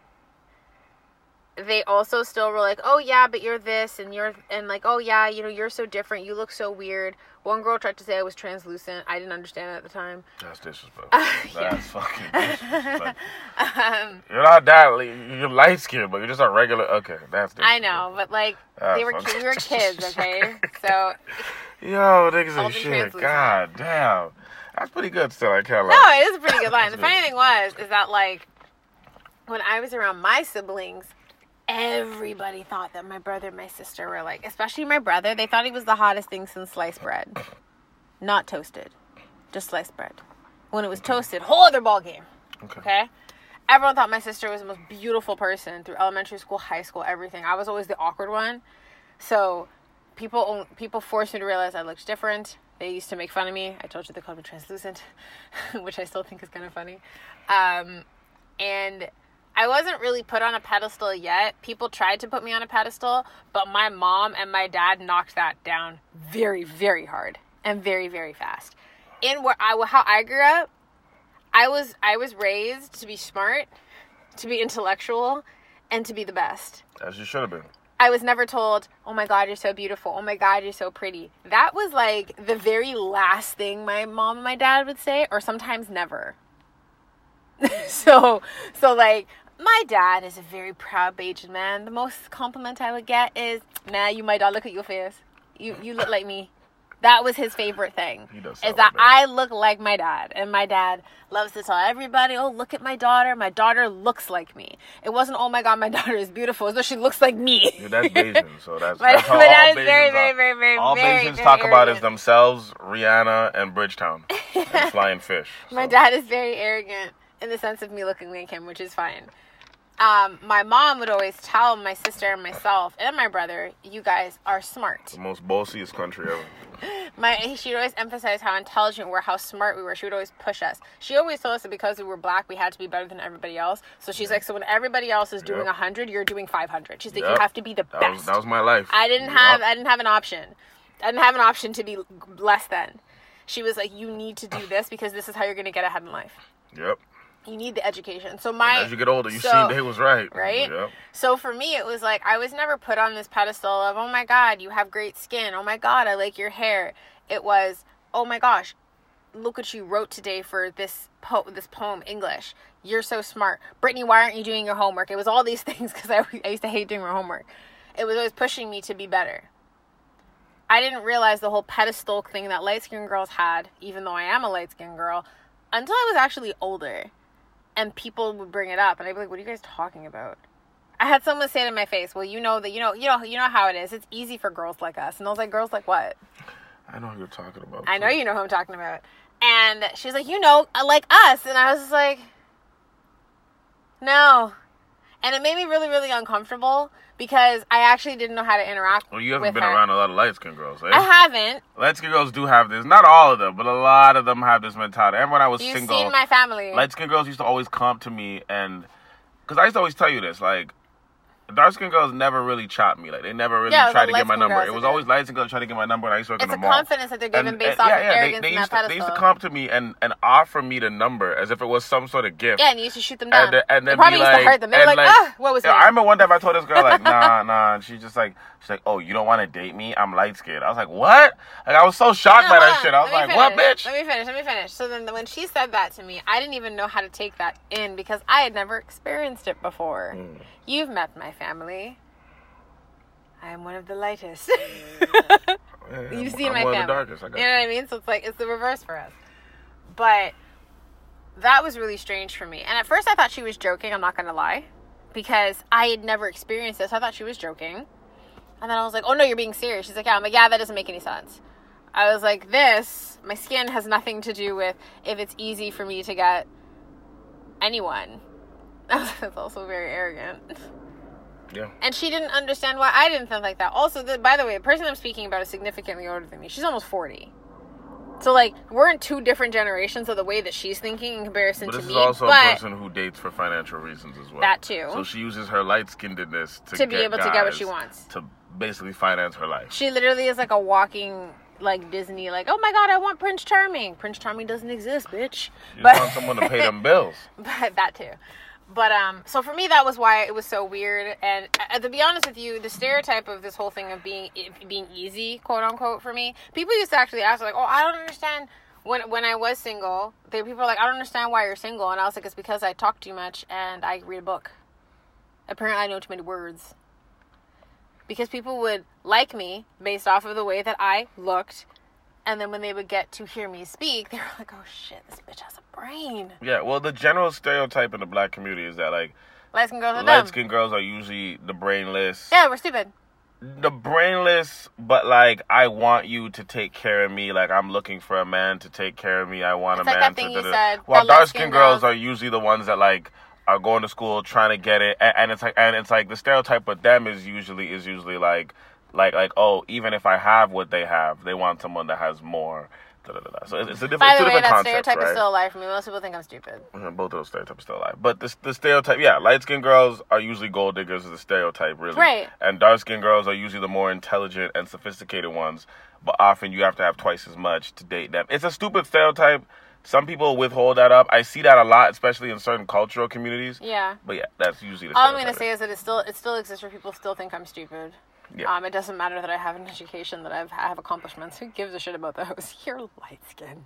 A: they also still were like, "Oh yeah, but you're this and you're and like, oh yeah, you know, you're so different. You look so weird." One girl tried to say I was translucent. I didn't understand it at the time.
B: That's disrespectful.
A: yeah.
B: That's fucking disrespectful.
A: Um,
B: You're not that. You're light skinned, but you're just a regular. Okay, that's.
A: I know, but like they were we were kids, okay? So
B: Yo, niggas
A: the
B: shit. God damn. That's pretty good still. I can't
A: no, it is a pretty good line. The funny thing was is that like when I was around my siblings, everybody thought that my brother and my sister were like, especially my brother. They thought he was the hottest thing since sliced bread. not toasted, just sliced bread. When it was toasted, whole other ball game.
B: Okay.
A: Okay. Everyone thought my sister was the most beautiful person through elementary school, high school, everything. I was always the awkward one. So people people forced me to realize I looked different. They used to make fun of me. I told you they called me translucent, which I still think is kind of funny. Um, and I wasn't really put on a pedestal yet. People tried to put me on a pedestal, but my mom and my dad knocked that down very, very hard and very, very fast. In where I how I grew up, I was I was raised to be smart, to be intellectual, and to be the best.
B: As you should have been.
A: I was never told, "Oh my god, you're so beautiful. Oh my god, you're so pretty." That was like the very last thing my mom and my dad would say or sometimes never. so, so like my dad is a very proud Bajan man. The most compliment I would get is, "Man, you my dad. Look at your face. You you look like me." That was his favorite thing.
B: He does
A: Is that
B: like
A: I look like my dad, and my dad loves to tell everybody, "Oh, look at my daughter. My daughter looks like me." It wasn't, "Oh my God, my daughter is beautiful." It's that she looks like me.
B: Yeah, that's Bajan, so that's,
A: My-
B: that's how
A: my
B: all
A: dad is
B: Bajans
A: very, very, very, very,
B: all
A: very, very
B: talk about is themselves, Rihanna, and Bridgetown, and flying fish.
A: My dad is very arrogant in the sense of me looking like him, which is fine. Um, my mom would always tell my sister and myself and my brother, "You guys are smart."
B: the most bossiest country ever.
A: My she would always emphasize how intelligent we were, how smart we were. She would always push us. She always told us that because we were black, we had to be better than everybody else. So she's like, so when everybody else is doing
B: Yep.
A: a hundred, you're doing five hundred. She's like,
B: Yep.
A: you have to be the
B: That
A: best.
B: was that was my life.
A: I didn't
B: Yup.
A: have I didn't have an option. I didn't have an option to be less than. She was like, you need to do this because this is how you're gonna get ahead in life.
B: Yep.
A: You need the education. So my
B: As you get older, you
A: so-
B: see they was right.
A: right?
B: Yep.
A: So for me, it was like I was never put on this pedestal of, oh my God, you have great skin. Oh my God, I like your hair. It was, oh my gosh, look what you wrote today for this po- this poem English. You're so smart, Brittany. Why aren't you doing your homework? It was all these things because I, I used to hate doing my homework. It was always pushing me to be better. I didn't realize the whole pedestal thing that light skinned girls had, even though I am a light skinned girl, until I was actually older and people would bring it up and I'd be like, What are you guys talking about? I had someone say it in my face, Well, you know that you know you know you know how it is. It's easy for girls like us. And I was like, Girls like what?
B: I know who you're talking about.
A: I know you know who I'm talking about. And she's like, You know, uh, like us and I was just like No. And it made me really, really uncomfortable because I actually didn't know how to interact
B: Well, you haven't been
A: her.
B: around a lot of light skinned girls, eh?
A: I haven't.
B: Light skinned girls do have this. Not all of them, but a lot of them have this mentality. And when I was
A: You've
B: single,
A: seen my family.
B: light skinned girls used to always come to me and because I used to always tell you this, like dark skinned girls never really chopped me. Like they never really
A: Yeah,
B: tried to get my number. It was always light skinned girls trying to get my number and I used to work
A: it's
B: in
A: a
B: the mall.
A: confidence that they're given
B: And-
A: based
B: and-
A: off
B: yeah, yeah, they,
A: arrogance
B: they
A: and
B: used to, they used to come to me and, and offer me the number as if it was some sort of gift.
A: Yeah, and you used to shoot them down.
B: And, then- and then
A: probably
B: be
A: used
B: like,
A: to hurt them. They were
B: and
A: like, ah, what was it?
B: I remember one time I told this girl like, nah, nah. And she's just like, she's like, oh, you don't want to date me? I'm light skinned. I was like, what? Like I was so shocked by that shit. I was like, what, bitch?
A: Let me finish. Let me finish. So then, when she said that to me, I didn't even know how to take that in because I had never experienced it before.
B: Mm.
A: You've met my family. I am one of the lightest.
B: Yeah,
A: You've seen
B: I'm
A: my
B: one
A: family.
B: of the darkest.
A: You know what I mean? So it's like it's the reverse for us. But that was really strange for me. And at first, I thought she was joking. I'm not gonna lie, because I had never experienced this. I thought she was joking. And then I was like, "Oh no, you're being serious." She's like, "Yeah." I'm like, "Yeah, that doesn't make any sense." I was like, "This, my skin has nothing to do with if it's easy for me to get anyone." That's also very arrogant.
B: Yeah.
A: And she didn't understand why I didn't think like that. Also, the, by the way, the person I'm speaking about is significantly older than me. She's almost 40. So, like, we're in two different generations of the way that she's thinking in comparison
B: But
A: to
B: this
A: me.
B: is also a person who dates for financial reasons as well.
A: That too.
B: So she uses her light skinnedness to,
A: To be able to get what she wants.
B: To basically finance her life.
A: she literally is like a walking, like, Disney, like, oh my god, I want Prince Charming. Prince Charming doesn't exist, bitch.
B: You just want someone to pay them bills.
A: but that too. But um, so for me, that was why it was so weird. And uh, to be honest with you, the stereotype of this whole thing of being being easy, quote unquote, for me, people used to actually ask like, "Oh, I don't understand." When when I was single, they people were like, "I don't understand why you're single," and I was like, "It's because I talk too much and I read a book." Apparently, I know too many words. Because people would like me based off of the way that I looked, and then when they would get to hear me speak, they were like, "Oh shit, this bitch has a brain."
B: Yeah, well, the general stereotype in the black community is that like
A: Light skin girls are
B: light skinned girls are usually the brainless.
A: Yeah, we're stupid.
B: the brainless, but like I want you to take care of me. Like I'm looking for a man to take care of me. I want
A: It's
B: a
A: like
B: man
A: that thing
B: to.
A: you said, that
B: dark girls
A: girls-
B: are usually the ones that like are going to school trying to get it, and, and it's like and it's like the stereotype with them is usually is usually like like like oh even if I have what they have, they want someone that has more. Da-da-da-da. So it's, it's a different,
A: By the way, that
B: concepts,
A: stereotype
B: right?
A: is still alive for me. Most people think I'm stupid.
B: Both of those stereotypes still alive. But the, the stereotype, yeah, light skinned girls are usually gold diggers, is the stereotype, really.
A: Right.
B: And dark skinned girls are usually the more intelligent and sophisticated ones, but often you have to have twice as much to date them. It's a stupid stereotype. Some people withhold that up. I see that a lot, especially in certain cultural communities.
A: Yeah.
B: But yeah, that's usually the
A: All I'm gonna say is that it still it still exists where people still think I'm stupid.
B: Yeah.
A: Um, it doesn't matter that I have an education, that I've, I have accomplishments. Who gives a shit about those? You're light skinned.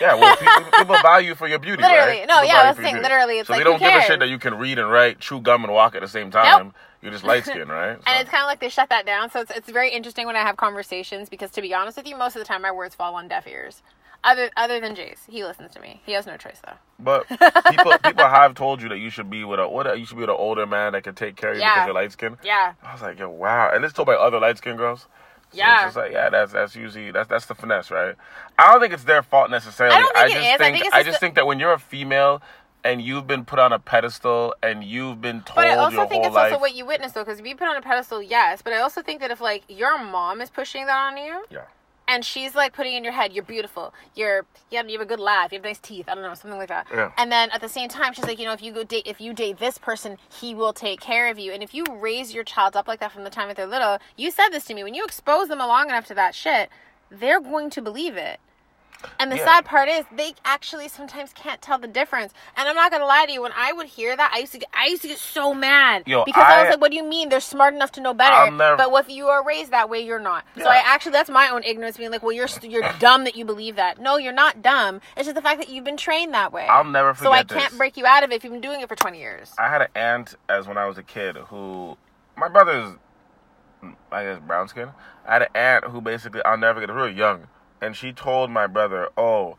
B: Yeah, well, people, people value you for your beauty,
A: Literally.
B: right?
A: No,
B: People
A: yeah, that's the thing. Literally, it's
B: so
A: like,
B: they don't give a shit that you can read and write, chew gum, and walk at the same time. You're just light skinned, right? So-
A: And it's kind of like they shut that down. So it's, it's very interesting when I have conversations because, to be honest with you, most of the time my words fall on deaf ears. Other other than Jace, he listens to me. He has no choice though.
B: But people people have told you that you should be with a what you should be with an older man that can take care of you
A: Yeah.
B: because you're light skinned.
A: Yeah,
B: I was like, yo, wow. And it's told by other light skinned girls. So
A: Yeah.
B: It's just like, yeah, that's that's usually that's that's the finesse, right? I don't think it's their fault necessarily.
A: I don't think it
B: just
A: is. I
B: think
A: think it's
B: I
A: just the-
B: think that when you're a female and you've been put on a pedestal and you've been told
A: but I also think it's
B: life,
A: also what you witness though, because if you put on a pedestal, yes. But I also think that if like your mom is pushing that on you,
B: yeah.
A: And she's like putting in your head, you're beautiful, you're you have, you have a good laugh, you have nice teeth, I don't know, something like that.
B: Yeah.
A: And then at the same time, she's like, you know, if you go date, if you date this person, he will take care of you. And if you raise your child up like that from the time that they're little, you said this to me when you expose them long enough to that shit, they're going to believe it. And the
B: Yeah.
A: sad part is they actually sometimes can't tell the difference. And I'm not gonna lie to you, when I would hear that, I used to get, I used to get so mad
B: Yo,
A: because I,
B: I-
A: was like, "What do you mean? They're smart enough to know better."
B: Never-
A: But if you are raised that way, you're not. So I actually that's my own ignorance being like, "Well, you're you're dumb that you believe that." No, you're not dumb. It's just the fact that you've been trained that way.
B: I'll never forget.
A: so I can't
B: this.
A: break you out of it if you've been doing it for 20 years.
B: I had an aunt as when I was a kid who my brother's I guess brown skin. I had an aunt who basically I'll never get really young. And she told my brother, Oh,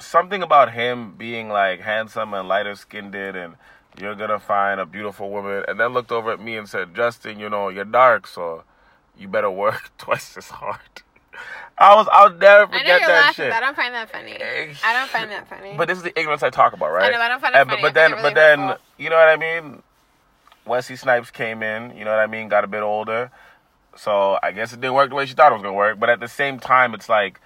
B: something about him being like handsome and lighter skinned and you're gonna find a beautiful woman and then looked over at me and said, Justin, you know, you're dark, so you better work twice as hard. I was I'll never
A: I know
B: forget
A: you're
B: that
A: laughing,
B: shit.
A: I don't find that funny. Eh, I don't find that funny.
B: But this is the ignorance I talk about, right?
A: I know, I don't find it
B: And-
A: funny.
B: But, but then,
A: it
B: but then, you know what I mean? Wesley Snipes came in. You know what I mean? Got a bit older, so I guess it didn't work the way she thought it was gonna work. But at the same time, it's like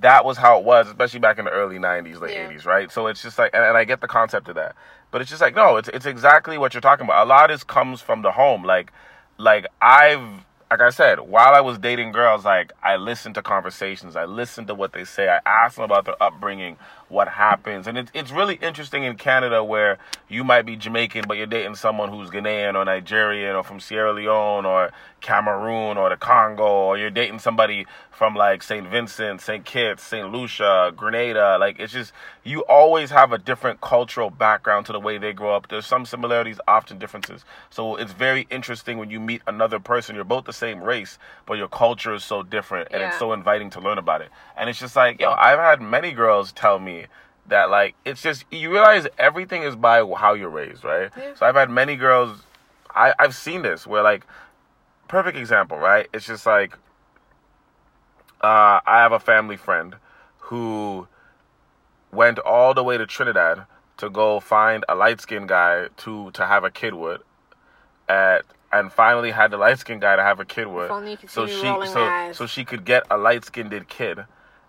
B: that was how it was, especially back in the early '90s, late
A: Yeah.
B: '80s, right? So it's just like, and, and I get the concept of that, but it's just like, no, it's it's exactly what you're talking about. A lot of this comes from the home, like, like I've. Like I said, while I was dating girls, like I listened to conversations, I listened to what they say, I asked them about their upbringing, what happens, and it's it's really interesting in Canada where you might be Jamaican, but you're dating someone who's Ghanaian or Nigerian or from Sierra Leone or Cameroon or the Congo, or you're dating somebody from like St. Vincent, St. Kitts, St. Lucia, Grenada. Like it's just you always have a different cultural background to the way they grow up. There's some similarities, often differences. So it's very interesting when you meet another person. You're both the same race, but your culture is so different, and it's so inviting to learn about it. And it's just like, yo, I've had many girls tell me that like it's just you realize everything is by how you're raised, right?
A: Yeah.
B: So I've had many girls. I I've seen this where like perfect example, right? It's just like uh, I have a family friend who went all the way to Trinidad to go find a light skinned guy to to have a kid with, at and finally had the light skinned guy to have a kid with.
A: only you could
B: so she so
A: eyes.
B: so she could get a light skinned kid,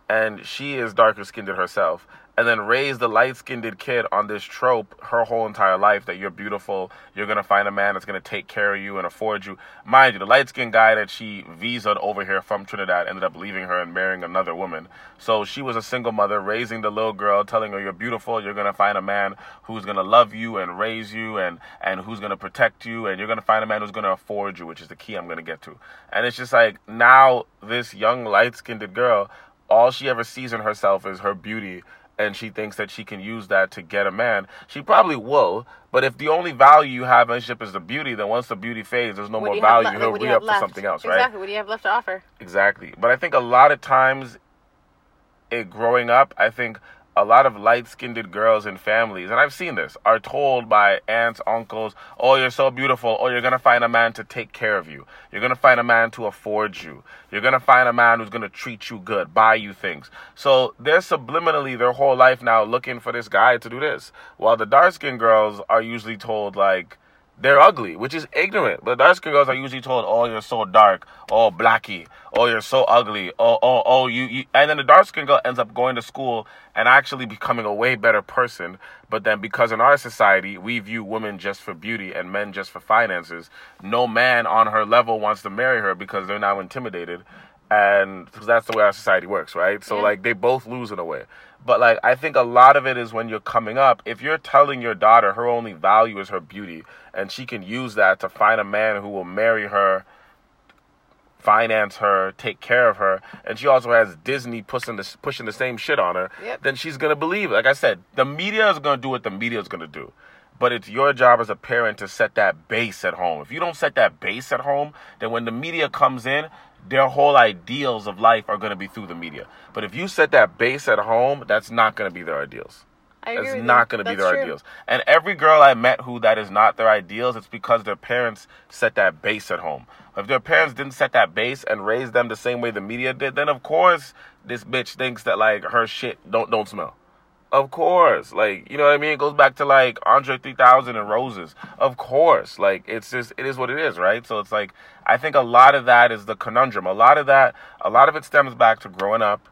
B: and she is darker skinned than herself. And then raise the light skinned kid on this trope her whole entire life that you're beautiful, you're gonna find a man that's gonna take care of you and afford you. Mind you, the light skinned guy that she visaed over here from Trinidad ended up leaving her and marrying another woman. So she was a single mother raising the little girl, telling her you're beautiful, you're gonna find a man who's gonna love you and raise you and and who's gonna protect you and you're gonna find a man who's gonna afford you, which is the key I'm gonna get to. And it's just like now this young light skinned girl, all she ever sees in herself is her beauty and she thinks that she can use that to get a man. She probably will, but if the only value you have in a relationship is the beauty, then once the beauty fades, there's no
A: What
B: more
A: do you have
B: value. He'll
A: you
B: re up for something else, right?
A: Exactly. What do you have left to offer?
B: Exactly. But I think a lot of times, it growing up, I think a lot of light-skinned girls and families, and I've seen this, are told by aunts, uncles, "Oh, you're so beautiful. Oh, you're gonna find a man to take care of you. You're gonna find a man to afford you. You're gonna find a man who's gonna treat you good, buy you things." So they're subliminally their whole life now looking for this guy to do this, while the dark-skinned girls are usually told like they're ugly, which is ignorant. But dark skin girls are usually told, "Oh, you're so dark. Oh, blacky. Oh, you're so ugly. Oh, oh, oh, you." you. And then the dark skin girl ends up going to school and actually becoming a way better person. But then, because in our society we view women just for beauty and men just for finances, no man on her level wants to marry her because they're now intimidated, and that's the way our society works, right? So
A: Yeah.
B: like they both lose in a way. But like I think a lot of it is when you're coming up, if you're telling your daughter her only value is her beauty and she can use that to find a man who will marry her, finance her, take care of her, and she also has Disney pushing the pushing the same shit on her,
A: Yep.
B: then she's gonna believe. it. Like I said, the media is gonna do what the media is gonna do. But it's your job as a parent to set that base at home. If you don't set that base at home, then when the media comes in, their whole ideals of life are going to be through the media. But if you set that base at home, that's not going to be their ideals.
A: I agree
B: That's
A: with
B: not going to be their
A: true.
B: ideals. And every girl I met who that is not their ideals, it's because their parents set that base at home. If their parents didn't set that base and raise them the same way the media did, then of course this bitch thinks that like her shit don't don't smell. Of course, like you know what I mean. It goes back to like Andre 3000 and Roses. Of course, like it's just it is what it is, right? So it's like I think a lot of that is the conundrum. A lot of that, a lot of it stems back to growing up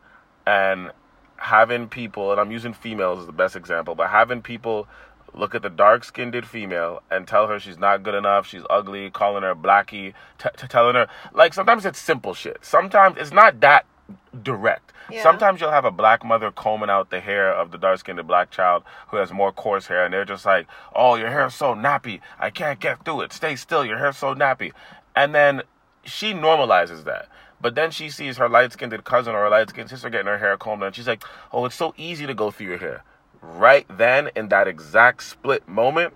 B: and having people, and I'm using females as the best example, but having people look at the dark skinned female and tell her she's not good enough, she's ugly, calling her blackie, t- t- telling her, like, sometimes it's simple shit. Sometimes it's not that direct.
A: Yeah.
B: Sometimes you'll have a black mother combing out the hair of the dark skinned black child who has more coarse hair, and they're just like, oh, your hair's so nappy. I can't get through it. Stay still. Your hair's so nappy. And then she normalizes that. But then she sees her light skinned cousin or her light skinned sister getting her hair combed, and she's like, oh, it's so easy to go through your hair. Right then, in that exact split moment,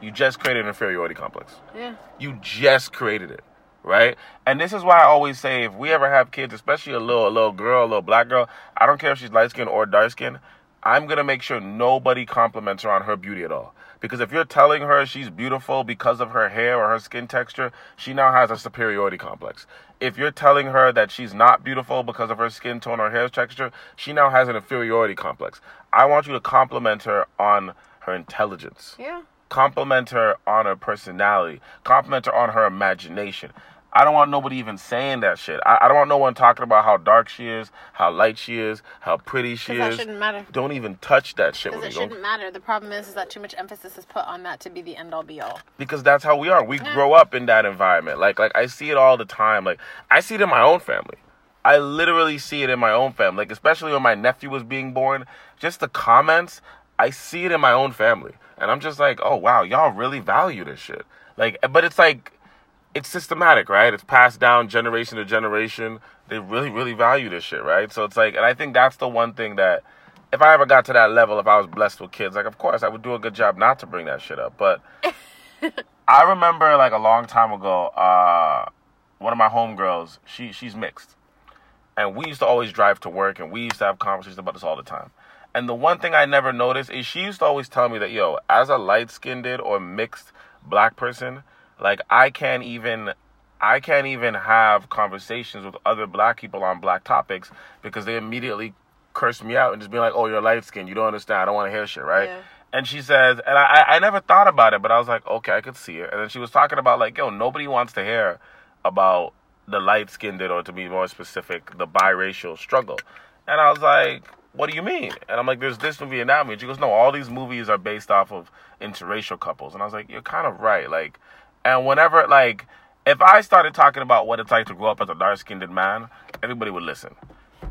B: you just created an inferiority complex.
A: Yeah.
B: You just created it, right? And this is why I always say if we ever have kids, especially a little a little girl, a little black girl, I don't care if she's light skinned or dark skinned, I'm gonna make sure nobody compliments her on her beauty at all. Because if you're telling her she's beautiful because of her hair or her skin texture, she now has a superiority complex. If you're telling her that she's not beautiful because of her skin tone or hair texture, she now has an inferiority complex. I want you to compliment her on her intelligence
A: Yeah.
B: Compliment her on her personality, compliment her on her imagination. I don't want nobody even saying that shit. I, I don't want no one talking about how dark she is, how light she is, how pretty she
A: 'Cause that
B: is.
A: shouldn't matter.
B: Don't even touch that shit
A: Because it shouldn't matter. The problem is, is that too much emphasis is put on that to be the end all be all.
B: because that's how we are. We grow up in that environment. Like like I see it all the time. Like I see it in my own family. I literally see it in my own family. Like especially when my nephew was being born, just the comments, I see it in my own family. And I'm just like, "Oh wow, y'all really value this shit." Like but it's like it's systematic, right? It's passed down generation to generation. They really, really value this shit, right? So it's like, and I think that's the one thing that, if I ever got to that level, if I was blessed with kids, like, of course, I would do a good job not to bring that shit up. But I remember, like, a long time ago, uh, one of my homegirls, she she's mixed, and we used to always drive to work, and we used to have conversations about this all the time. And the one thing I never noticed is she used to always tell me that, yo, as a light skinned or mixed black person, like I can't even I can't even have conversations with other black people on black topics because they immediately curse me out and just be like, Oh, you're light skinned, you don't understand, I don't want to hear shit, right?
A: Yeah.
B: And she says, and I, I I never thought about it, but I was like, okay, I could see it. And then she was talking about like, yo, nobody wants to hear about the light skinned or to be more specific, the biracial struggle. And I was like, what do you mean? And I'm like, there's this movie and that movie. She goes, no, all these movies are based off of interracial couples. And I was like, you're kind of right. Like, and whenever, like, if I started talking about what it's like to grow up as a dark skinned man, everybody would listen.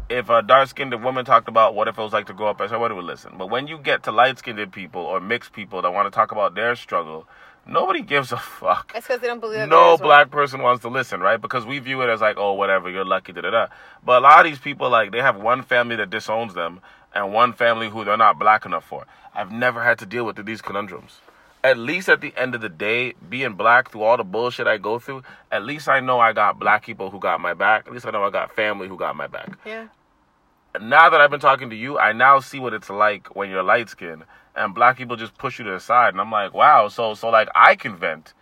B: If a dark skinned woman talked about what it was like to grow up as everybody would listen. But when you get to light skinned people or mixed people that want to talk about their struggle, nobody gives a fuck
A: It's because they don't believe that
B: no
A: one.
B: black person wants to listen, right? Because we view it as like, oh, whatever, you're lucky, da da da. But a lot of these people, like, they have one family that disowns them and one family who they're not black enough for. I've never had to deal with these conundrums. At least at the end of the day, being black through all the bullshit I go through, at least I know I got black people who got my back. At least I know I got family who got my back.
A: Yeah.
B: Now that I've been talking to you, I now see what it's like when you're light skinned and black people just push you to the side. And I'm like, wow, so so like I can vent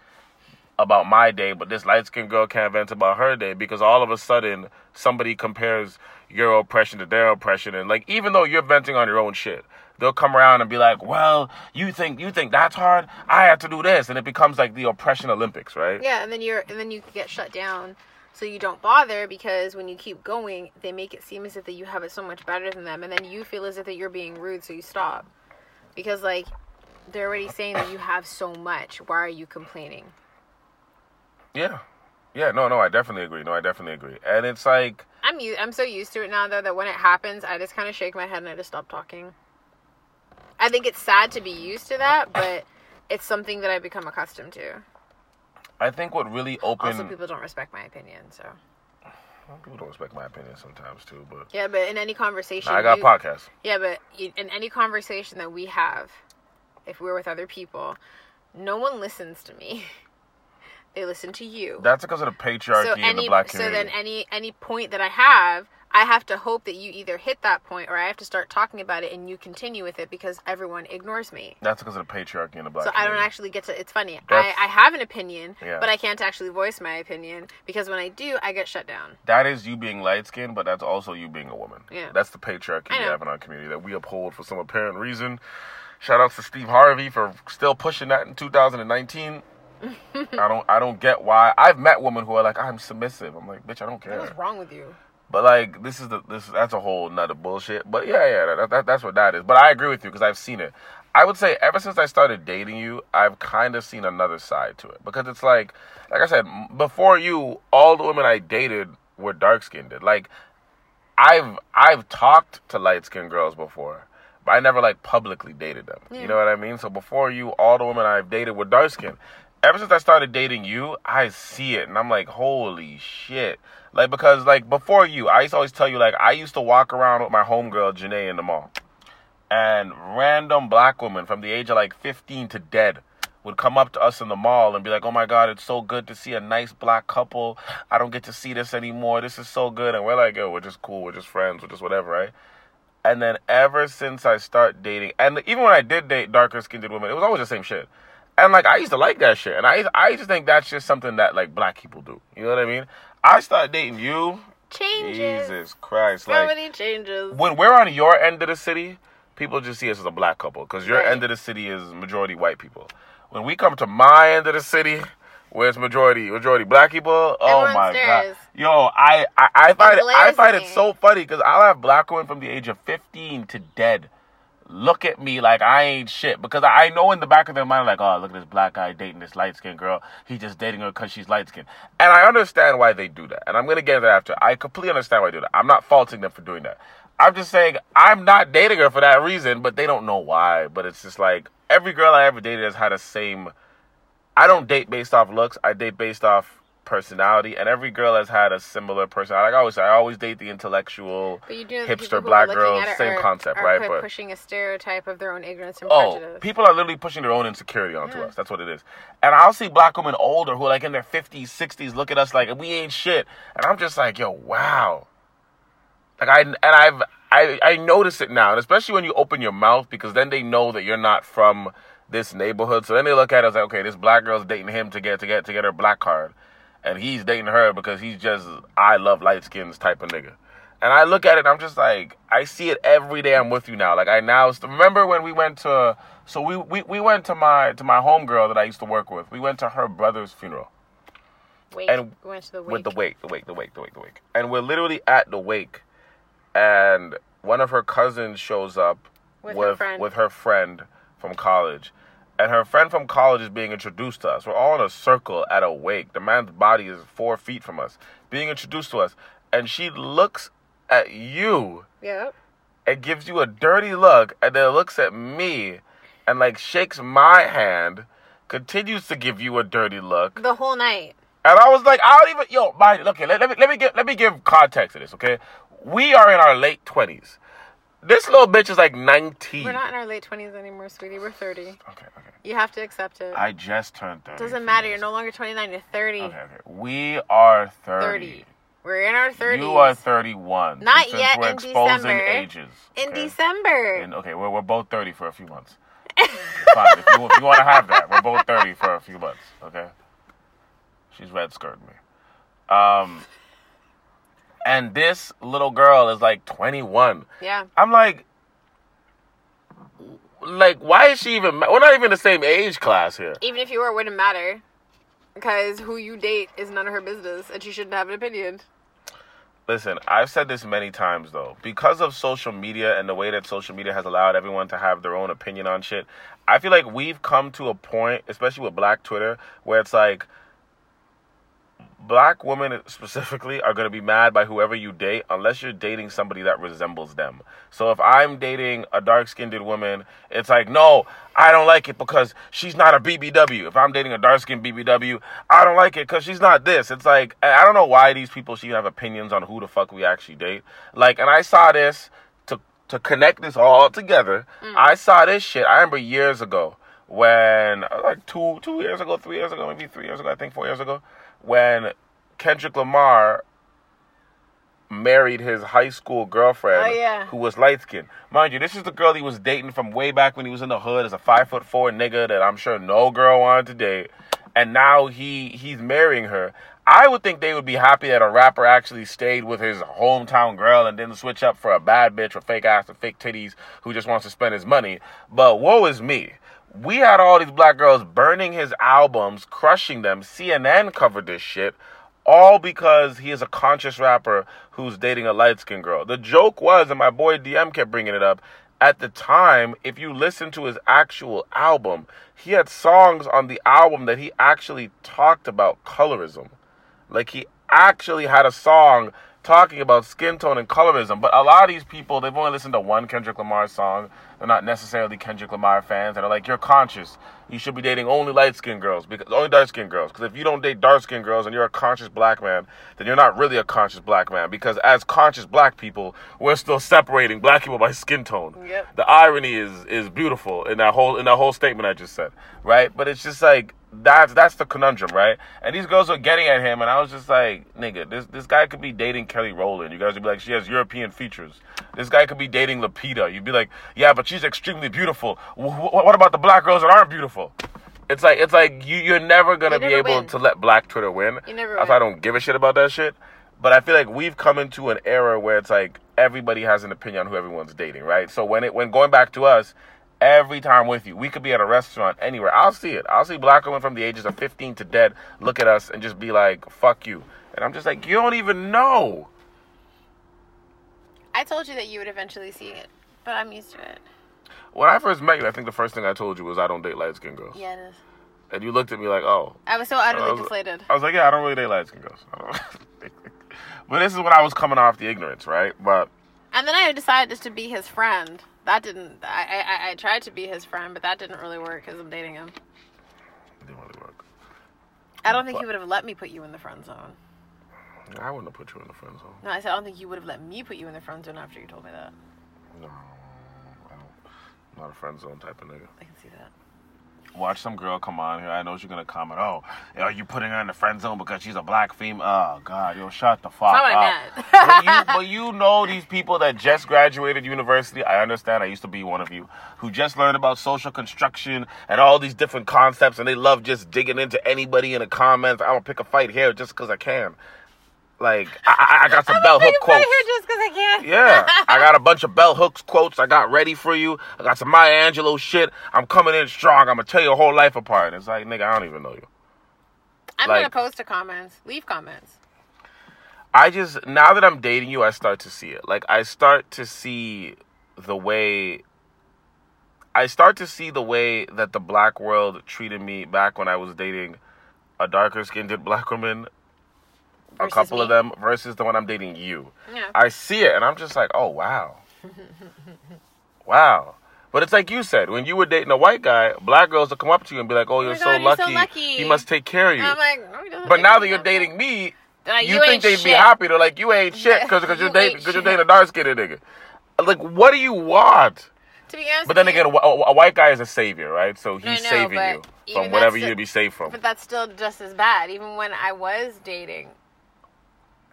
B: about my day, but this light skinned girl can't vent about her day because all of a sudden somebody compares your oppression to their oppression and like even though you're venting on your own shit, they'll come around and be like, Well, you think you think that's hard? I had to do this and it becomes like the oppression Olympics, right?
A: Yeah, and then you're and then you get shut down. So you don't bother because when you keep going, they make it seem as if that you have it so much better than them, and then you feel as if that you're being rude, so you stop. Because like they're already saying that you have so much. Why are you complaining?
B: Yeah. Yeah, no, no, I definitely agree. No, I definitely agree. And it's like
A: I'm u- I'm so used to it now though that when it happens, I just kind of shake my head and I just stop talking. I think it's sad to be used to that, but it's something that I've become accustomed to.
B: I think what really opened
A: Also, people don't respect my opinion, so
B: Well, people don't respect my opinion sometimes too, but
A: yeah. But in any conversation,
B: I got
A: you-
B: podcasts.
A: Yeah, but in any conversation that we have, if we're with other people, no one listens to me. they listen to you.
B: That's because of the patriarchy
A: so
B: in
A: any
B: the black community.
A: so then any any point that I have, I have to hope that you either hit that point or I have to start talking about it and you continue with it because everyone ignores me.
B: That's because of the patriarchy in the black
A: So I don't actually get to. It's funny. I, I have an opinion,
B: Yeah.
A: but I can't actually voice my opinion because when I do, I get shut down.
B: That is you being light skinned, but that's also you being a woman.
A: Yeah.
B: That's the patriarchy we have in our community that we uphold for some apparent reason. Shout outs to Steve Harvey for still pushing that in 2019. I don't I don't get why. I've met women who are like, I'm submissive. I'm like, bitch, I don't care.
A: What's wrong with you?
B: But like this is the this that's a whole nother bullshit. But yeah, yeah, that, that, that's what that is. But I agree with you because I've seen it. I would say ever since I started dating you, I've kind of seen another side to it because it's like, like I said before you, all the women I dated were dark skinned. Like I've I've talked to light skinned girls before, but I never like publicly dated them. You know what I mean? So before you, all the women I've dated were dark skinned. Ever since I started dating you, I see it and I'm like, holy shit. Like because like before you, I used to always tell you like I used to walk around with my homegirl Janae in the mall. And random black women from the age of like 15 to dead would come up to us in the mall and be like, "Oh my God, it's so good to see a nice black couple. I don't get to see this anymore. This is so good." And we're like, "Yo, we're just cool. We're just friends. We're just whatever, right?" And then ever since I start dating, and even when I did date darker skinned women, it was always the same shit. And like I used to like that shit, and I I just think that's just something that like black people do. You know what I mean? I start dating you.
A: Changes.
B: Jesus Christ!
A: So
B: Like
A: many changes.
B: when we're on your end of the city, people just see us as a black couple because your
A: Right.
B: end of the city is majority white people. When we come to my end of the city, where it's majority majority black people, oh my
A: stares.
B: god, yo, I I, I find it I find it so funny because I'll have black women from the age of fifteen to dead. Look at me like I ain't shit because I know in the back of their mind like, oh, look at this black guy dating this light skinned girl. He just dating her because she's light skinned, and I understand why they do that. And I'm gonna get that after. I completely understand why they do that. I'm not faulting them for doing that. I'm just saying I'm not dating her for that reason, but they don't know why. But it's just like every girl I ever dated has had the same. I don't date based off looks. I date based off personality, and every girl has had a similar personality. Like I always I always date the intellectual,
A: But you do know the people
B: hipster black girls. Same
A: are-
B: concept,
A: are
B: right? But
A: pushing a stereotype of their own ignorance and
B: Oh,
A: prejudice.
B: people are literally pushing their own insecurity onto us. That's what it is. And I'll see black women older who are like in their 50s, 60s look at us like we ain't shit. And I'm just like, yo, wow. Like I and I've I I notice it now, and especially when you open your mouth because then they know that you're not from this neighborhood. So then they look at us like, okay, this black girl's dating him to get to get to get her black card. And he's dating her because he's just I love light skins type of nigga. And I look at it I'm just like, I see it every day I'm with you now. Like I now remember when we went to so we, we, we went to my to my homegirl that I used to work with. We went to her brother's funeral.
A: Wake.
B: and
A: we went to the wake.
B: With the wake, the wake, the wake, the wake, the wake. And we're literally at the wake and one of her cousins shows up
A: With
B: with
A: her friend.
B: with her friend from college. And her friend from college is being introduced to us. We're all in a circle at a wake. The man's body is four feet from us, being introduced to us. And she looks at you
A: Yep.
B: and gives you a dirty look and then looks at me and like shakes my hand, continues to give you a dirty look.
A: The whole night.
B: And I was like, I don't even yo, my okay, let, let me let me give let me give context to this, okay? We are in our late twenties. This little bitch is like nineteen.
A: We're not in our late twenties anymore, sweetie. We're thirty.
B: Okay, okay.
A: You have to accept it.
B: I just turned thirty.
A: Doesn't matter. You're no longer twenty nine. You're thirty.
B: Okay, okay. We are 30.
A: 30. We're in our 30s.
B: You are 31.
A: Not yet
B: We're
A: in
B: exposing
A: December.
B: ages.
A: in
B: okay?
A: December.
B: And, okay, we're, we're both 30 for a few months. Fine. If you, if you want to have that, we're both 30 for a few months. Okay. She's red skirting me. Um. And this little girl is like 21.
A: yeah.
B: I'm like, like, why is she even? We're not even the same age class here.
A: Even if you were, it wouldn't matter. Because who you date is none of her business, and she shouldn't have an opinion.
B: Listen, I've said this many times though. Because of social media and the way that social media has allowed everyone to have their own opinion on shit, I feel like we've come to a point, especially with Black Twitter, where it's like black women specifically are going to be mad by whoever you date unless you're dating somebody that resembles them. So if I'm dating a dark-skinned woman, it's like, "No, I don't like it because she's not a BBW." If I'm dating a dark-skinned BBW, I don't like it cuz she's not this. It's like I don't know why these people should have opinions on who the fuck we actually date. Like and I saw this to to connect this all together. I saw this shit. I remember years ago when uh, like two two years ago, three years ago, maybe three years ago, I think four years ago, when Kendrick Lamar married his high school girlfriend
A: Oh, yeah.
B: who was light skinned. Mind you, this is the girl he was dating from way back when he was in the hood as a five foot four nigga that I'm sure no girl wanted to date. And now he he's marrying her. I would think they would be happy that a rapper actually stayed with his hometown girl and didn't switch up for a bad bitch with fake ass and fake titties who just wants to spend his money. But woe is me. We had all these black girls burning his albums, crushing them. CNN covered this shit all because he is a conscious rapper who's dating a light skinned girl. The joke was, and my boy DM kept bringing it up, at the time, if you listen to his actual album, he had songs on the album that he actually talked about colorism. Like he actually had a song talking about skin tone and colorism. But a lot of these people, they've only listened to one Kendrick Lamar song. They're not necessarily Kendrick Lamar fans. And they're like, you're conscious. You should be dating only light skinned girls, because only dark skinned girls. Because if you don't date dark skinned girls and you're a conscious black man, then you're not really a conscious black man. Because as conscious black people, we're still separating black people by skin tone.
A: Yep.
B: The irony is is beautiful in that whole in that whole statement I just said, right? But it's just like that's that's the conundrum, right? And these girls were getting at him, and I was just like, nigga, this this guy could be dating Kelly Rowland. You guys would be like, she has European features. This guy could be dating Lupita. You'd be like, yeah, but she's extremely beautiful. Wh- what about the black girls that aren't beautiful? It's like it's like you you're never gonna
A: You
B: be able
A: win.
B: to let Black Twitter win.
A: You never win.
B: I don't give a shit about that shit. But I feel like we've come into an era where it's like everybody has an opinion on who everyone's dating, right? So when it when going back to us, every time with you, we could be at a restaurant anywhere. I'll see it. I'll see black women from the ages of 15 to dead look at us and just be like, "Fuck you," and I'm just like, "You don't even know."
A: I told you that you would eventually see it, but I'm used to it.
B: When I first met you, I think the first thing I told you was I don't date light skinned girls,
A: Yeah, it is.
B: and you looked at me like, "Oh."
A: I was so utterly
B: I was-
A: deflated.
B: I was like, yeah, I don't really date light skinned girls. I don't- but this is when I was coming off the ignorance, right? But
A: And then I decided just to be his friend. That didn't. I I, I tried to be his friend, but that didn't really work because I'm dating him.
B: it didn't really work.
A: I don't think he would have let me put you in the friend zone.
B: I wouldn't have put you in the friend zone.
A: No, I said I don't think you would have let me put you in the friend zone after you told me that.
B: No, I don't. I'm not a friend zone type of nigga.
A: I can see that.
B: Watch some girl come on here. I know she's gonna comment. Oh, are you putting her in the friend zone because she's a black female? Oh God, yo, shut the fuck
A: That's not what I
B: up. but, you, but you know these people that just graduated university. I understand. I used to be one of you who just learned about social construction and all these different concepts, and they love just digging into anybody in the comments. I'm gonna pick a fight here just because I can. Like I, I got some bell hook
A: make a fight
B: quotes.
A: here just because I can.
B: Yeah, I got a bunch of bell hooks quotes I got ready for you. I got some Maya Angelou shit. I'm coming in strong. I'm gonna tear your whole life apart. It's like, nigga, I don't even know you.
A: I'm
B: like-
A: gonna post the comments. Leave comments.
B: I just now that I'm dating you, I start to see it. Like I start to see the way I start to see the way that the black world treated me back when I was dating a darker skinned black woman. A couple
A: me.
B: of them versus the one I'm dating you.
A: Yeah.
B: I see it and I'm just like, oh wow. wow. But it's like you said, when you were dating a white guy, black girls will come up to you and be like, "Oh, oh you're,
A: my
B: so,
A: God, you're so
B: lucky.
A: lucky."
B: He must take care of you."
A: I'm like, oh,
B: but now that you're dating me,
A: like,
B: you,
A: you
B: think they'd be happy. They're like, "You ain't shit," because because you're dating because you're dating a dark skinned nigga. Like, what do you want?
A: To be honest,
B: But then again, a, a- white guy is a savior, right? So he's
A: know,
B: saving you from whatever you to be saved from.
A: But that's still just as bad. Even when I was dating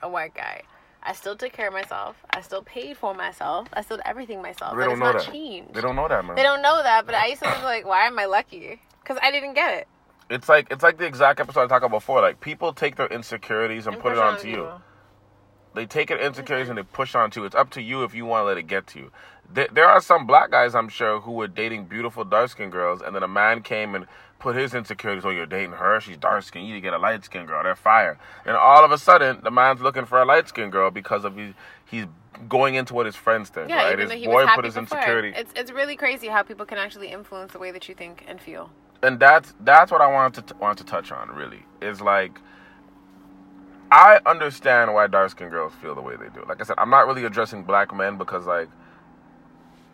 A: a white guy. I still took care of myself. I still paid for myself. I still did everything myself.
B: They don't know
A: not
B: that.
A: changed.
B: They don't know that, man.
A: They don't know that, but I used to be like, why am I lucky? Because I didn't get it.
B: It's like it's like the exact episode I talked about before. Like people take their insecurities and,
A: And
B: put it onto
A: on
B: you.
A: you.
B: They take it insecurities and they push onto you. It's up to you if you want to let it get to you. There, there are some black guys, I'm sure, who were dating beautiful dark skinned girls, and then a man came and put his insecurities. Oh, you're dating her. She's dark skinned. You need to get a light skinned girl. They're fire. And all of a sudden, the man's looking for a light skinned girl because of his, he's going into what his friends think.
A: Yeah,
B: right?
A: even
B: His
A: he
B: boy
A: was happy
B: put his
A: before.
B: insecurity.
A: It's it's really crazy how people can actually influence the way that you think and feel.
B: and that's that's what I wanted to want to touch on. Really, is like I understand why dark skinned girls feel the way they do. Like I said, I'm not really addressing black men because like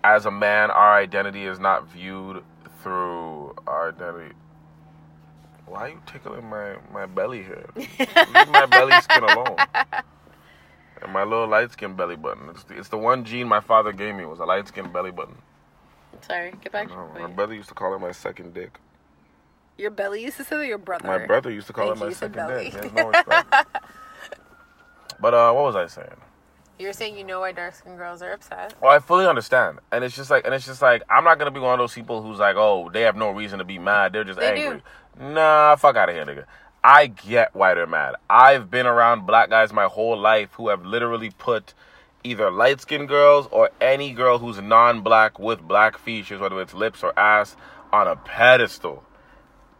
B: as a man, our identity is not viewed through our identity. Why are you tickling my, my belly here? Leave my belly skin alone. And my little light skin belly button. It's the, it's the one gene my father gave me was a light skin belly button.
A: Sorry, get back.
B: No, my brother used to call it my second dick.
A: Your belly used to say that your brother.
B: My brother used to call
A: Thank
B: it my
A: you, you said
B: second
A: belly.
B: dick. There's no respect. but uh, what was I saying?
A: You're saying you know why dark skinned girls are upset.
B: Well, I fully understand, and it's just like, and it's just like, I'm not gonna be one of those people who's like, oh, they have no reason to be mad. They're just
A: They
B: angry. Nah, fuck out of here, nigga. I get why they're mad. I've been around black guys my whole life who have literally put either light skinned girls or any girl who's non black with black features, whether it's lips or ass, on a pedestal.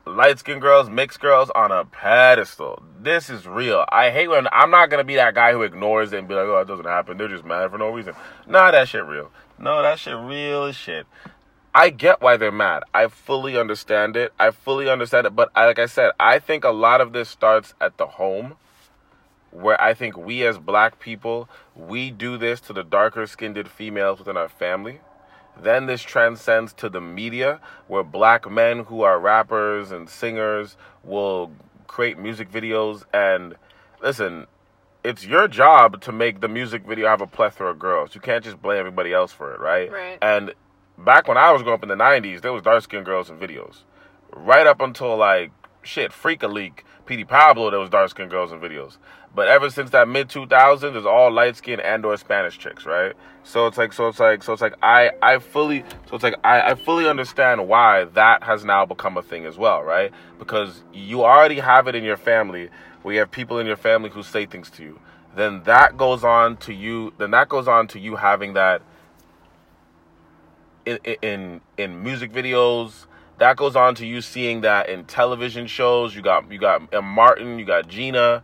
B: Light skinned girls, mixed girls on a pedestal. This is real. I hate when I'm not gonna be that guy who ignores it and be like, oh, it doesn't happen. They're just mad for no reason. Nah, that shit real. No, that shit real as shit. I get why they're mad. I fully understand it. I fully understand it. But I, like I said, I think a lot of this starts at the home, where I think we as black people, we do this to the darker skinned females within our family. Then this transcends to the media, where black men who are rappers and singers will create music videos. And listen, it's your job to make the music video have a plethora of girls. You can't just blame everybody else for it, right?
A: Right.
B: And back when I was growing up in the 90s, there was dark skinned girls in videos. Right up until like, shit, Freek-a-Leek, Petey Pablo, there was dark skinned girls in videos. But ever since that mid 2000s, there's all light skinned and or Spanish chicks, right? So it's like, so it's like, so it's like, I, I fully, so it's like, I, I fully understand why that has now become a thing as well, right? Because you already have it in your family where you have people in your family who say things to you. Then that goes on to you, then that goes on to you having that in in in music videos. That goes on to you seeing that in television shows. You got you got Martin, you got Gina,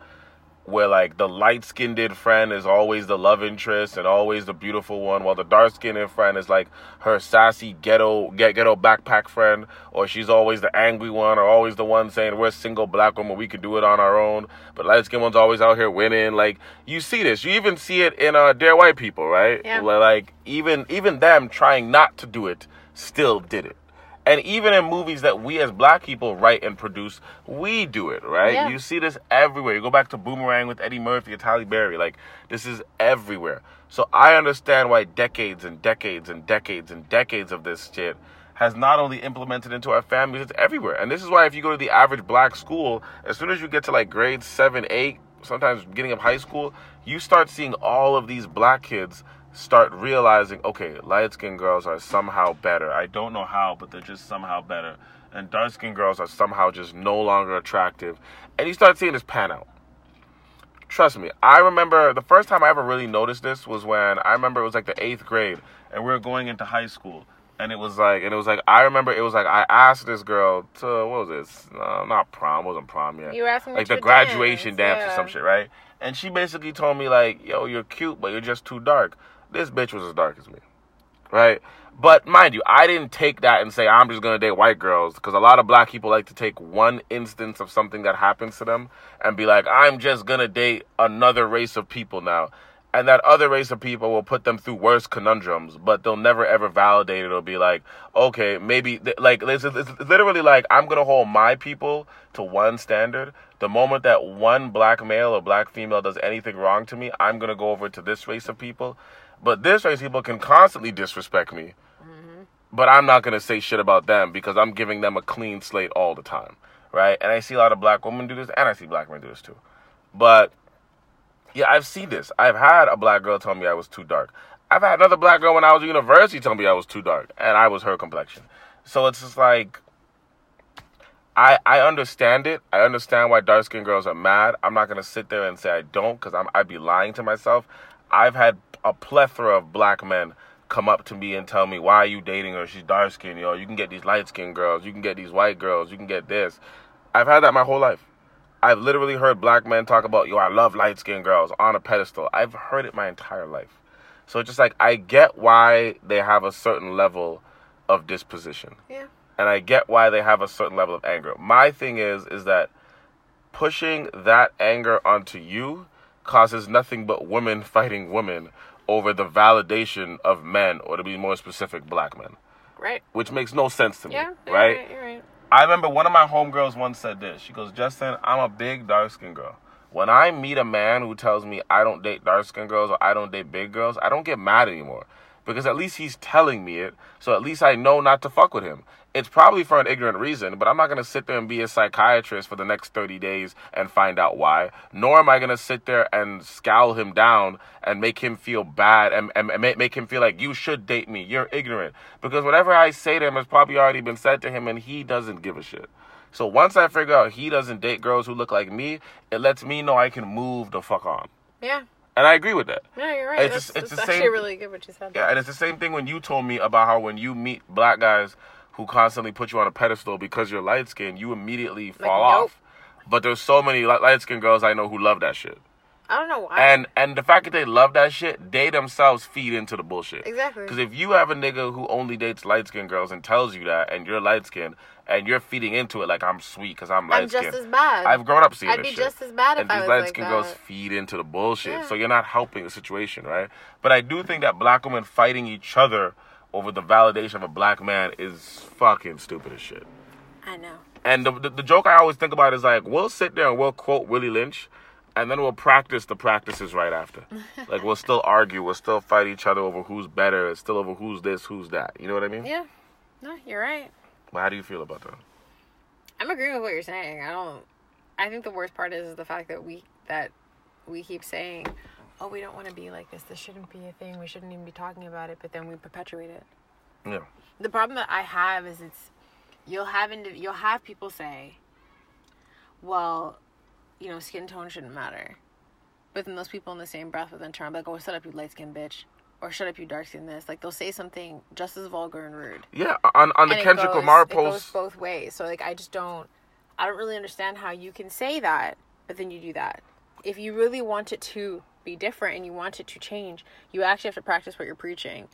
B: where like the light skinned friend is always the love interest and always the beautiful one, while the dark skinned friend is like her sassy ghetto get ghetto backpack friend, or she's always the angry one, or always the one saying we're single black women, we can do it on our own. But light skinned one's always out here winning. Like you see this, you even see it in uh Dear White People, right?
A: Yeah.
B: Where, like even even them trying not to do it still did it. And even in movies that we as black people write and produce, we do it, right?
A: Yeah.
B: You see this everywhere. You go back to Boomerang with Eddie Murphy and Halle Berry. Like, this is everywhere. So I understand why decades and decades and decades and decades of this shit has not only implemented into our families, it's everywhere. And this is why if you go to the average black school, as soon as you get to like grade seven, eight, sometimes beginning of high school, you start seeing all of these black kids start realizing, okay, light skinned girls are somehow better. I don't know how, but they're just somehow better. And dark skinned girls are somehow just no longer attractive. And you start seeing this pan out. Trust me, I remember the first time I ever really noticed this was when I remember it was like the eighth grade and we were going into high school. And it was like, and it was like, I remember it was like, I asked this girl to, what was this? Uh, not prom, wasn't prom yet.
A: You were asking
B: like the graduation
A: dance,
B: dance, or
A: yeah.
B: some shit, right? And she basically told me like, "Yo, you're cute, but you're just too dark." This bitch was as dark as me, right? But mind you, I didn't take that and say I'm just gonna date white girls because a lot of black people like to take one instance of something that happens to them and be like, "I'm just gonna date another race of people now." And that other race of people will put them through worse conundrums, but they'll never ever validate it or be like, okay, maybe, like, it's it's literally like, I'm gonna hold my people to one standard. The moment that one black male or black female does anything wrong to me, I'm gonna go over to this race of people. But this race people can constantly disrespect me. Mm-hmm. But I'm not gonna say shit about them because I'm giving them a clean slate all the time, right? And I see a lot of black women do this, and I see black men do this too. But Yeah, I've seen this. I've had a black girl tell me I was too dark. I've had another black girl when I was at university tell me I was too dark, and I was her complexion. So it's just like, I I understand it. I understand why dark skinned girls are mad. I'm not gonna sit there and say I don't, because I'm I'd be lying to myself. I've had a plethora of black men come up to me and tell me, "Why are you dating her? She's dark skinned. Yo, you can get these light skinned girls. You can get these white girls. You can get this." I've had that my whole life. I've literally heard black men talk about, "Yo, I love light skinned girls" on a pedestal. I've heard it my entire life. So it's just like I get why they have a certain level of disposition.
A: Yeah.
B: And I get why they have a certain level of anger. My thing is is that pushing that anger onto you causes nothing but women fighting women over the validation of men or to be more specific black men.
A: Right.
B: Which makes no sense to me.
A: Yeah. You're
B: right?
A: right. You're right.
B: I remember one of my homegirls once said this. She goes, Justin, I'm a big dark skinned girl. When I meet a man who tells me I don't date dark skinned girls or I don't date big girls, I don't get mad anymore. Because at least he's telling me it, so at least I know not to fuck with him. It's probably for an ignorant reason, but I'm not gonna sit there and be a psychiatrist for the next 30 days and find out why. Nor am I gonna sit there and scowl him down and make him feel bad and, and, and make, make him feel like you should date me. You're ignorant. Because whatever I say to him has probably already been said to him and he doesn't give a shit. So once I figure out he doesn't date girls who look like me, it lets me know I can move the fuck on.
A: Yeah.
B: And I agree with that.
A: No, you're right.
B: It's
A: That's,
B: it's
A: that's
B: the
A: actually
B: same-
A: really good what you said.
B: Yeah, and it's the same thing when you told me about how when you meet black guys who constantly put you on a pedestal because you're light skinned, you immediately fall
A: nope.
B: off. But there's so many light skinned girls I know who love that shit.
A: I don't know why.
B: And and the fact that they love that shit, they themselves feed into the bullshit.
A: Exactly.
B: Because if you have a nigga who only dates light skinned girls and tells you that, and you're light skinned, and you're feeding into it like I'm sweet because I'm light skinned.
A: I'm just as bad.
B: I've grown up seeing
A: that.
B: Shit.
A: I'd
B: be
A: just as bad
B: and
A: if I was.
B: And these light
A: like
B: skinned girls feed into the bullshit.
A: Yeah.
B: So you're not helping the situation, right? But I do think that black women fighting each other over the validation of a black man is fucking stupid as shit.
A: I know.
B: And the, the, the joke I always think about is like, we'll sit there and we'll quote Willie Lynch, and then we'll practice the practices right after. like, we'll still argue, we'll still fight each other over who's better, it's still over who's this, who's that. You know what I mean?
A: Yeah. No, you're right.
B: But how do you feel about that?
A: I'm agreeing with what you're saying. I don't. I think the worst part is, is the fact that we that we keep saying, "Oh, we don't want to be like this. This shouldn't be a thing. We shouldn't even be talking about it." But then we perpetuate it.
B: Yeah.
A: The problem that I have is it's you'll have indi- you'll have people say, "Well, you know, skin tone shouldn't matter," but then those people in the same breath will then turn like, "Oh, shut up, you light skinned bitch," or "Shut up, you dark skinned this." Like they'll say something just as vulgar and rude.
B: Yeah, on, on the
A: And
B: Kendrick
A: goes-
B: Lamar
A: It goes
B: post.
A: both ways. So like, I just don't. I don't really understand how you can say that, but then you do that. If you really want it to be different and you want it to change, you actually have to practice what you're preaching,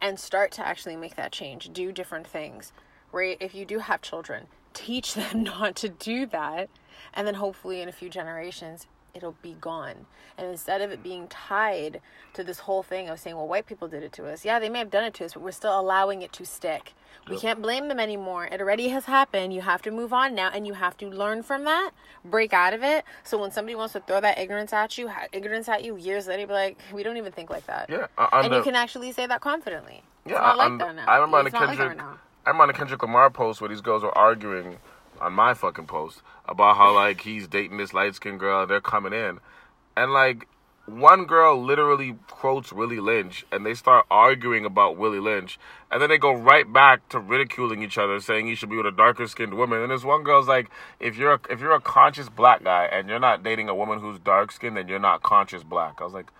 A: and start to actually make that change. Do different things. Right? If you do have children, teach them not to do that, and then hopefully in a few generations it'll be gone. And instead of it being tied to this whole thing of saying, well, white people did it to us. Yeah, they may have done it to us, but we're still allowing it to stick. We can't blame them anymore. It already has happened. You have to move on now and you have to learn from that, break out of it. So when somebody wants to throw that ignorance at you, ignorance at you years later, be like, we don't even think like that.
B: Yeah, uh, on
A: and
B: the,
A: you can actually say that confidently.
B: yeah,
A: it's not like
B: on-
A: that now.
B: I remember on the
A: It's not like that now.
B: I remember on the Kendrick Lamar post where these girls were arguing on my fucking post about how like he's dating this light skinned girl they're coming in, and like one girl literally quotes Willie Lynch and they start arguing about Willie Lynch and then they go right back to ridiculing each other saying he should be with a darker skinned woman and this one girl's like if you're a, if you're a conscious black guy and you're not dating a woman who's dark skinned then you're not conscious black. I was like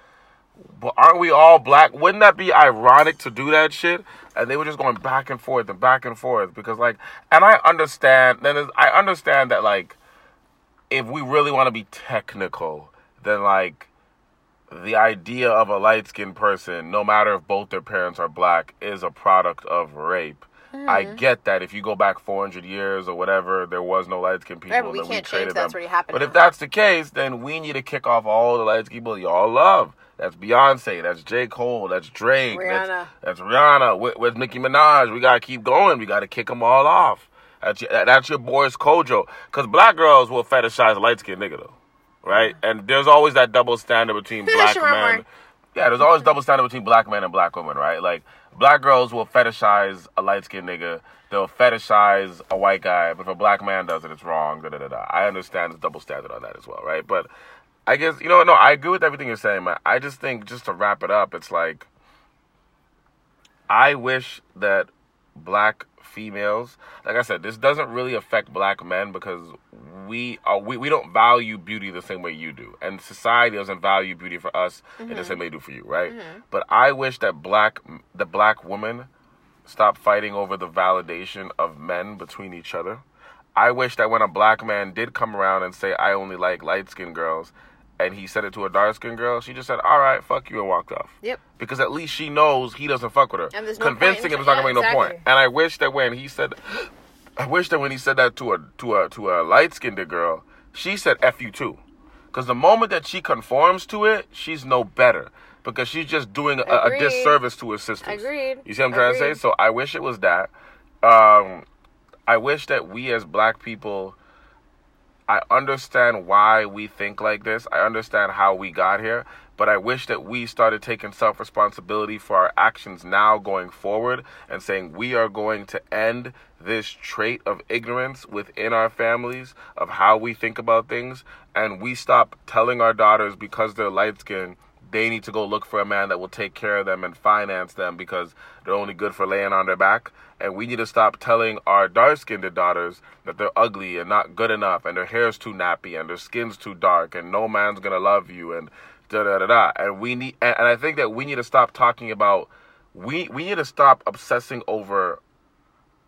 B: aren't we all black? Wouldn't that be ironic to do that shit? And they were just going back and forth and back and forth because like and I understand then I understand that like if we really want to be technical then like the idea of a light skinned person, no matter if both their parents are black, is a product of rape. I
A: Mm-hmm.
B: get that if you go back 400 years or whatever, there was no light skinned people.
A: Right, but we
B: then
A: can't change
B: traded
A: that's
B: them.
A: already happened
B: But if that's the case, then we need to kick off all the light skinned people y'all love. That's Beyonce, that's J. Cole, that's Drake,
A: Rihanna.
B: That's, that's Rihanna, with, with Nicki Minaj. We gotta keep going. We gotta kick them all off. That's your, that's your boys Kojo. Because black girls will fetishize a light skinned nigga though right? And there's always that double standard between black men. Yeah, there's always double standard between black men and black women, right? Like black girls will fetishize a light skinned nigga. They'll fetishize a white guy, but if a black man does it, it's wrong. Da da da da. I understand the double standard on that as well, right? But I guess you know. No, I agree with everything you're saying, man. I just think just to wrap it up, it's like I wish that black females, like I said, this doesn't really affect black men because we are we, we don't value beauty the same way you do, and society doesn't value beauty for us in the mm-hmm. same way they do for you, right? Mm-hmm. But I wish that black the black woman stop fighting over the validation of men between each other. I wish that when a black man did come around and say I only like light skinned girls, and he said it to a dark skinned girl, she just said, "All right, fuck you," and walked off.
A: Yep.
B: Because at least she knows he doesn't fuck with her.
A: And there's no point
B: Convincing
A: in
B: him is not gonna make no point. And I wish that when he said, I wish that when he said that to a to a to a light skinned girl, she said "f you too," because the moment that she conforms to it, she's no better because she's just doing a, a disservice to her sisters.
A: Agreed.
B: You see what I'm trying to say? So I wish it was that. Um, I wish that we as black people. I understand why we think like this. I understand how we got here, but I wish that we started taking self responsibility for our actions now going forward and saying we are going to end this trait of ignorance within our families of how we think about things and we stop telling our daughters because they're light skinned they need to go look for a man that will take care of them and finance them because they're only good for laying on their back. And we need to stop telling our dark skinned daughters that they're ugly and not good enough and their hair's too nappy and their skin's too dark and no man's gonna love you and da da da da. And we need and, and I think that we need to stop talking about we we need to stop obsessing over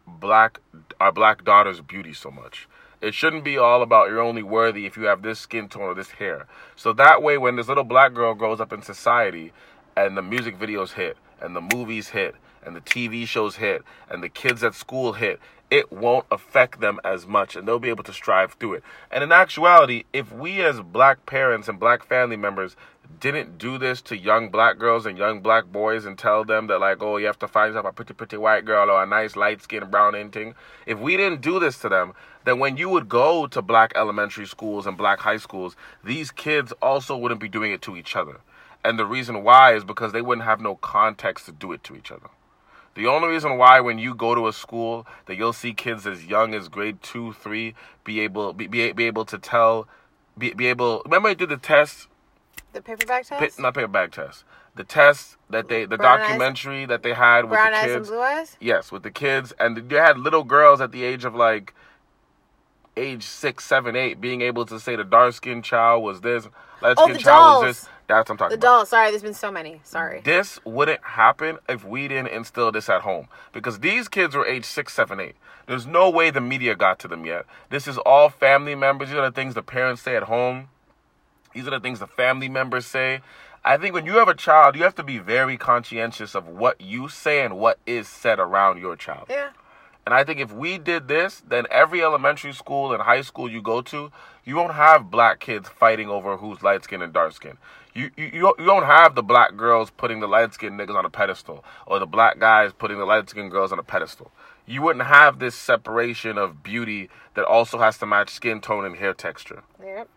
B: black our black daughter's beauty so much. It shouldn't be all about you're only worthy if you have this skin tone or this hair. So that way when this little black girl grows up in society and the music videos hit and the movies hit and the TV shows hit and the kids at school hit, it won't affect them as much and they'll be able to strive through it. And in actuality, if we as black parents and black family members didn't do this to young black girls and young black boys and tell them that like, oh, you have to find yourself a pretty, pretty white girl or a nice light skinned brown anything. If we didn't do this to them, then when you would go to black elementary schools and black high schools, these kids also wouldn't be doing it to each other. And the reason why is because they wouldn't have no context to do it to each other. The only reason why when you go to a school that you'll see kids as young as grade two, three, be able be, be, be able to tell be, be able remember I did the test
A: The paperback test.
B: Pit, not paperback test. The test that they, the
A: Brown eyes?
B: documentary that they had with
A: Brown
B: the
A: eyes and
B: kids.
A: blue eyes.
B: Yes, with the kids, and they had little girls at the age of like, age six, seven, eight, being able to say the dark skinned child was this, light
A: Oh,
B: skinned
A: the
B: child was this. That's what I'm talking
A: The
B: about.
A: doll. Sorry, there's been so many. Sorry.
B: This wouldn't happen if we didn't instill this at home. Because these kids were age six, seven, eight. There's no way the media got to them yet. This is all family members. These are the things the parents say at home. These are the things the family members say. I think when you have a child, you have to be very conscientious of what you say and what is said around your child.
A: Yeah.
B: And I think if we did this, then every elementary school and high school you go to, you won't have black kids fighting over who's light skinned and dark skinned. You, you, you don't- have the black girls putting the light skinned niggas on a pedestal or the black guys putting the light skinned girls on a pedestal. You wouldn't have this separation of beauty that also has to match skin tone and hair texture
A: Yep.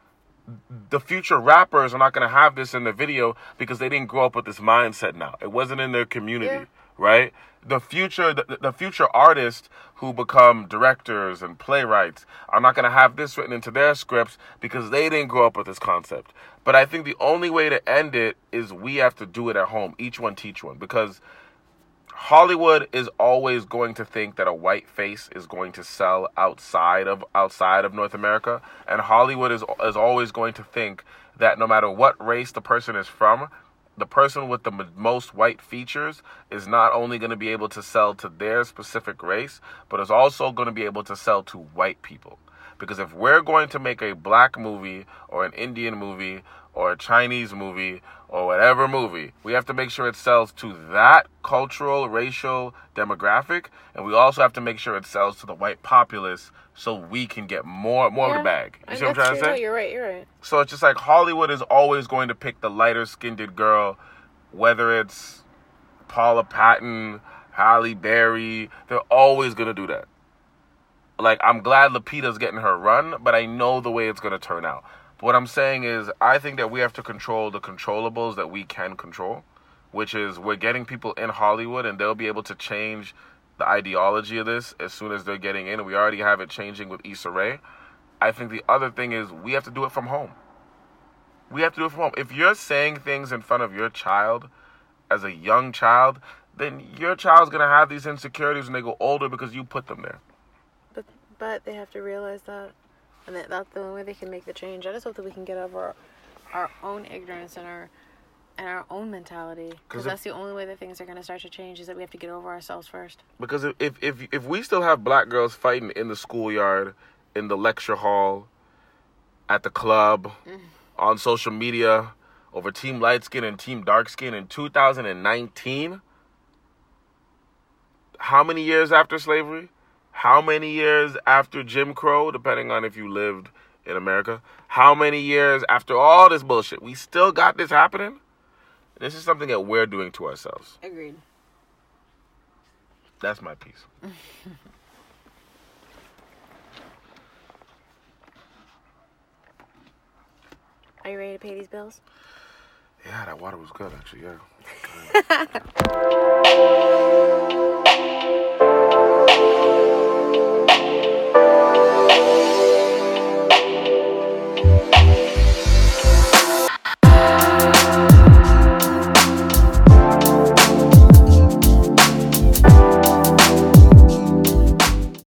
B: the future rappers are not going to have this in the video because they didn't grow up with this mindset now. It wasn't in their community,
A: Yeah.
B: Right? The future the, the future artists who become directors and playwrights are not going to have this written into their scripts because they didn't grow up with this concept. But I think the only way to end it is we have to do it at home, each one teach one because Hollywood is always going to think that a white face is going to sell outside of outside of North America, and Hollywood is is always going to think that no matter what race the person is from, the person with the most white features is not only going to be able to sell to their specific race, but is also going to be able to sell to white people. Because if we're going to make a black movie or an Indian movie or a Chinese movie or whatever movie, we have to make sure it sells to that cultural, racial demographic, and we also have to make sure it sells to the white populace so we can get more more of the bag. You
A: And
B: see what I'm trying to say?
A: No, you're right. You're right.
B: So it's just like Hollywood is always going to pick the lighter skinned girl, whether it's Paula Patton, Halle Berry, they're always gonna do that. Like I'm glad Lupita's getting her run, but I know the way it's gonna turn out. But what I'm saying is I think that we have to control the controllables that we can control, which is we're getting people in Hollywood and they'll be able to change the ideology of this as soon as they're getting in. We already have it changing with Issa Rae. I think the other thing is we have to do it from home. We have to do it from home. If you're saying things in front of your child as a young child, then your child's gonna have these insecurities when they go older because you put them there.
A: But but they have to realize that, and that that's the only way they can make the change. I just hope that we can get over our, our own ignorance and our and our own mentality because that's the only way that things are gonna start to change. Is that we have to get over ourselves first.
B: Because if if if, if we still have black girls fighting in the schoolyard, in the lecture hall, at the club, mm. on social media, over team light skin and team dark skin in 2019, how many years after slavery? How many years after Jim Crow, depending on if you lived in America? How many years after all this bullshit? We still got this happening? This is something that we're doing to ourselves.
A: Agreed.
B: That's my piece.
A: Are you ready to pay these bills?
B: Yeah, that water was good actually, yeah.